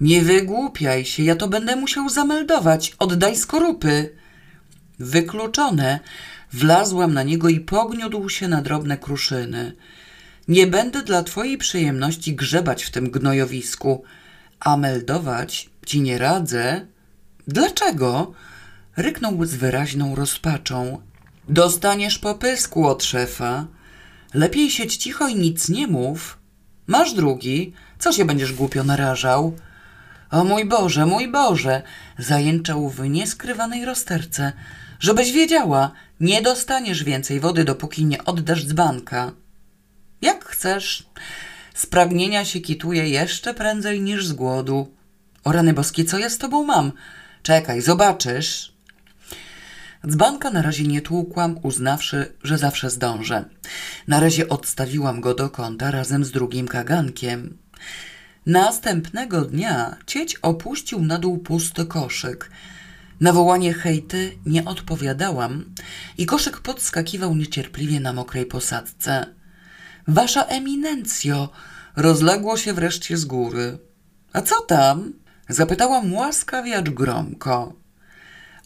Nie wygłupiaj się, ja to będę musiał zameldować. Oddaj skorupy. Wykluczone. Wlazłam na niego i pogniódł się na drobne kruszyny. Nie będę dla twojej przyjemności grzebać w tym gnojowisku, a meldować ci nie radzę. Dlaczego? Ryknął z wyraźną rozpaczą. Dostaniesz popysku od szefa. Lepiej siedź cicho i nic nie mów. Masz drugi, co się będziesz głupio narażał? O mój Boże, mój Boże, zajęczał w nieskrywanej rozterce. Żebyś wiedziała, nie dostaniesz więcej wody, dopóki nie oddasz dzbanka. Jak chcesz. Z pragnienia się kituje jeszcze prędzej niż z głodu. O rany boskie, co ja z tobą mam? Czekaj, zobaczysz. Dzbanka na razie nie tłukłam, uznawszy, że zawsze zdążę. Na razie odstawiłam go do kąta razem z drugim kagankiem. Następnego dnia cieć opuścił na dół pusty koszyk. Na wołanie hejty nie odpowiadałam i koszyk podskakiwał niecierpliwie na mokrej posadzce. Wasza eminencjo! Rozległo się wreszcie z góry. A co tam? Zapytałam łaskawie, acz gromko.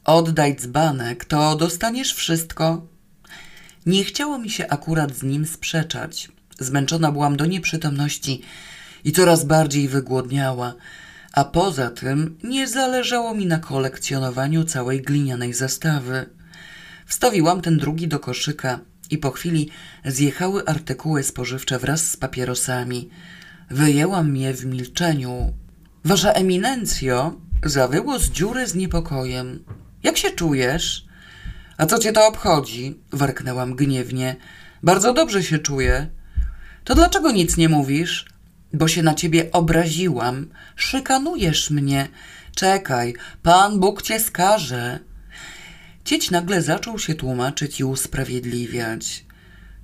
Oddaj dzbanek, to dostaniesz wszystko. Nie chciało mi się akurat z nim sprzeczać. Zmęczona byłam do nieprzytomności i coraz bardziej wygłodniała, a poza tym nie zależało mi na kolekcjonowaniu całej glinianej zastawy. Wstawiłam ten drugi do koszyka i po chwili zjechały artykuły spożywcze wraz z papierosami. Wyjęłam je w milczeniu. Wasza eminencjo, zawyło z dziury z niepokojem. Jak się czujesz? A co cię to obchodzi? Warknęłam gniewnie. Bardzo dobrze się czuję. To dlaczego nic nie mówisz? Bo się na ciebie obraziłam. Szykanujesz mnie. Czekaj, Pan Bóg cię skaże. Cieć nagle zaczął się tłumaczyć i usprawiedliwiać.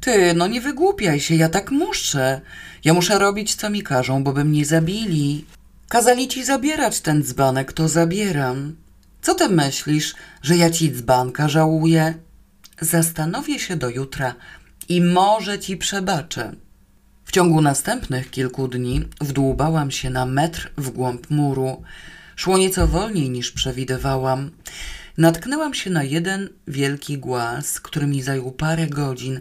Ty, no nie wygłupiaj się, ja tak muszę. Ja muszę robić, co mi każą, bo by mnie zabili. Kazali ci zabierać ten dzbanek, to zabieram. Co ty myślisz, że ja ci dzbanka żałuję? Zastanowię się do jutra i może ci przebaczę. W ciągu następnych kilku dni wdłubałam się na metr w głąb muru. Szło nieco wolniej niż przewidywałam. Natknęłam się na jeden wielki głaz, który mi zajął parę godzin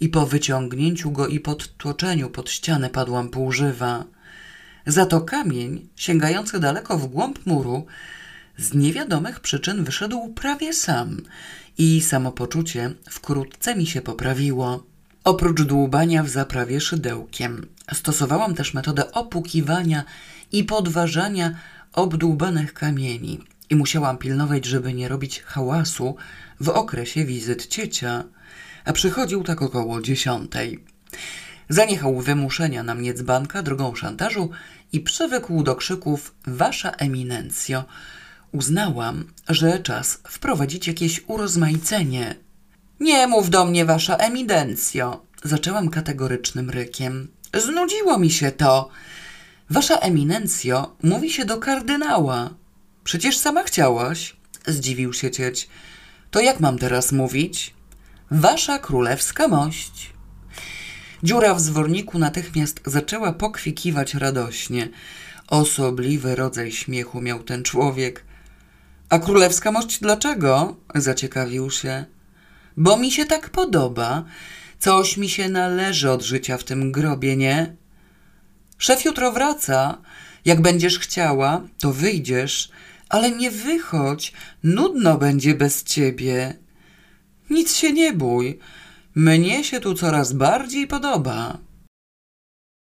i po wyciągnięciu go i podtłoczeniu pod ścianę padłam półżywa. Za to kamień, sięgający daleko w głąb muru, z niewiadomych przyczyn wyszedł prawie sam i samopoczucie wkrótce mi się poprawiło. Oprócz dłubania w zaprawie szydełkiem, stosowałam też metodę opukiwania i podważania obdłubanych kamieni i musiałam pilnować, żeby nie robić hałasu w okresie wizyt ciecia, a przychodził tak około dziesiątej. Zaniechał wymuszenia na mnie dzbanka drogą szantażu i przywykł do krzyków Wasza eminencjo. Uznałam, że czas wprowadzić jakieś urozmaicenie. Nie mów do mnie, Wasza eminencjo, zaczęłam kategorycznym rykiem. Znudziło mi się to. Wasza eminencjo mówi się do kardynała. Przecież sama chciałaś, zdziwił się cieć. To jak mam teraz mówić? Wasza królewska mość. Dziura w zworniku natychmiast zaczęła pokwikiwać radośnie. Osobliwy rodzaj śmiechu miał ten człowiek. A królewska mość dlaczego? zaciekawił się. Bo mi się tak podoba. Coś mi się należy od życia w tym grobie, nie? Szef jutro wraca. Jak będziesz chciała, to wyjdziesz, ale nie wychodź. Nudno będzie bez ciebie. Nic się nie bój. Mnie się tu coraz bardziej podoba.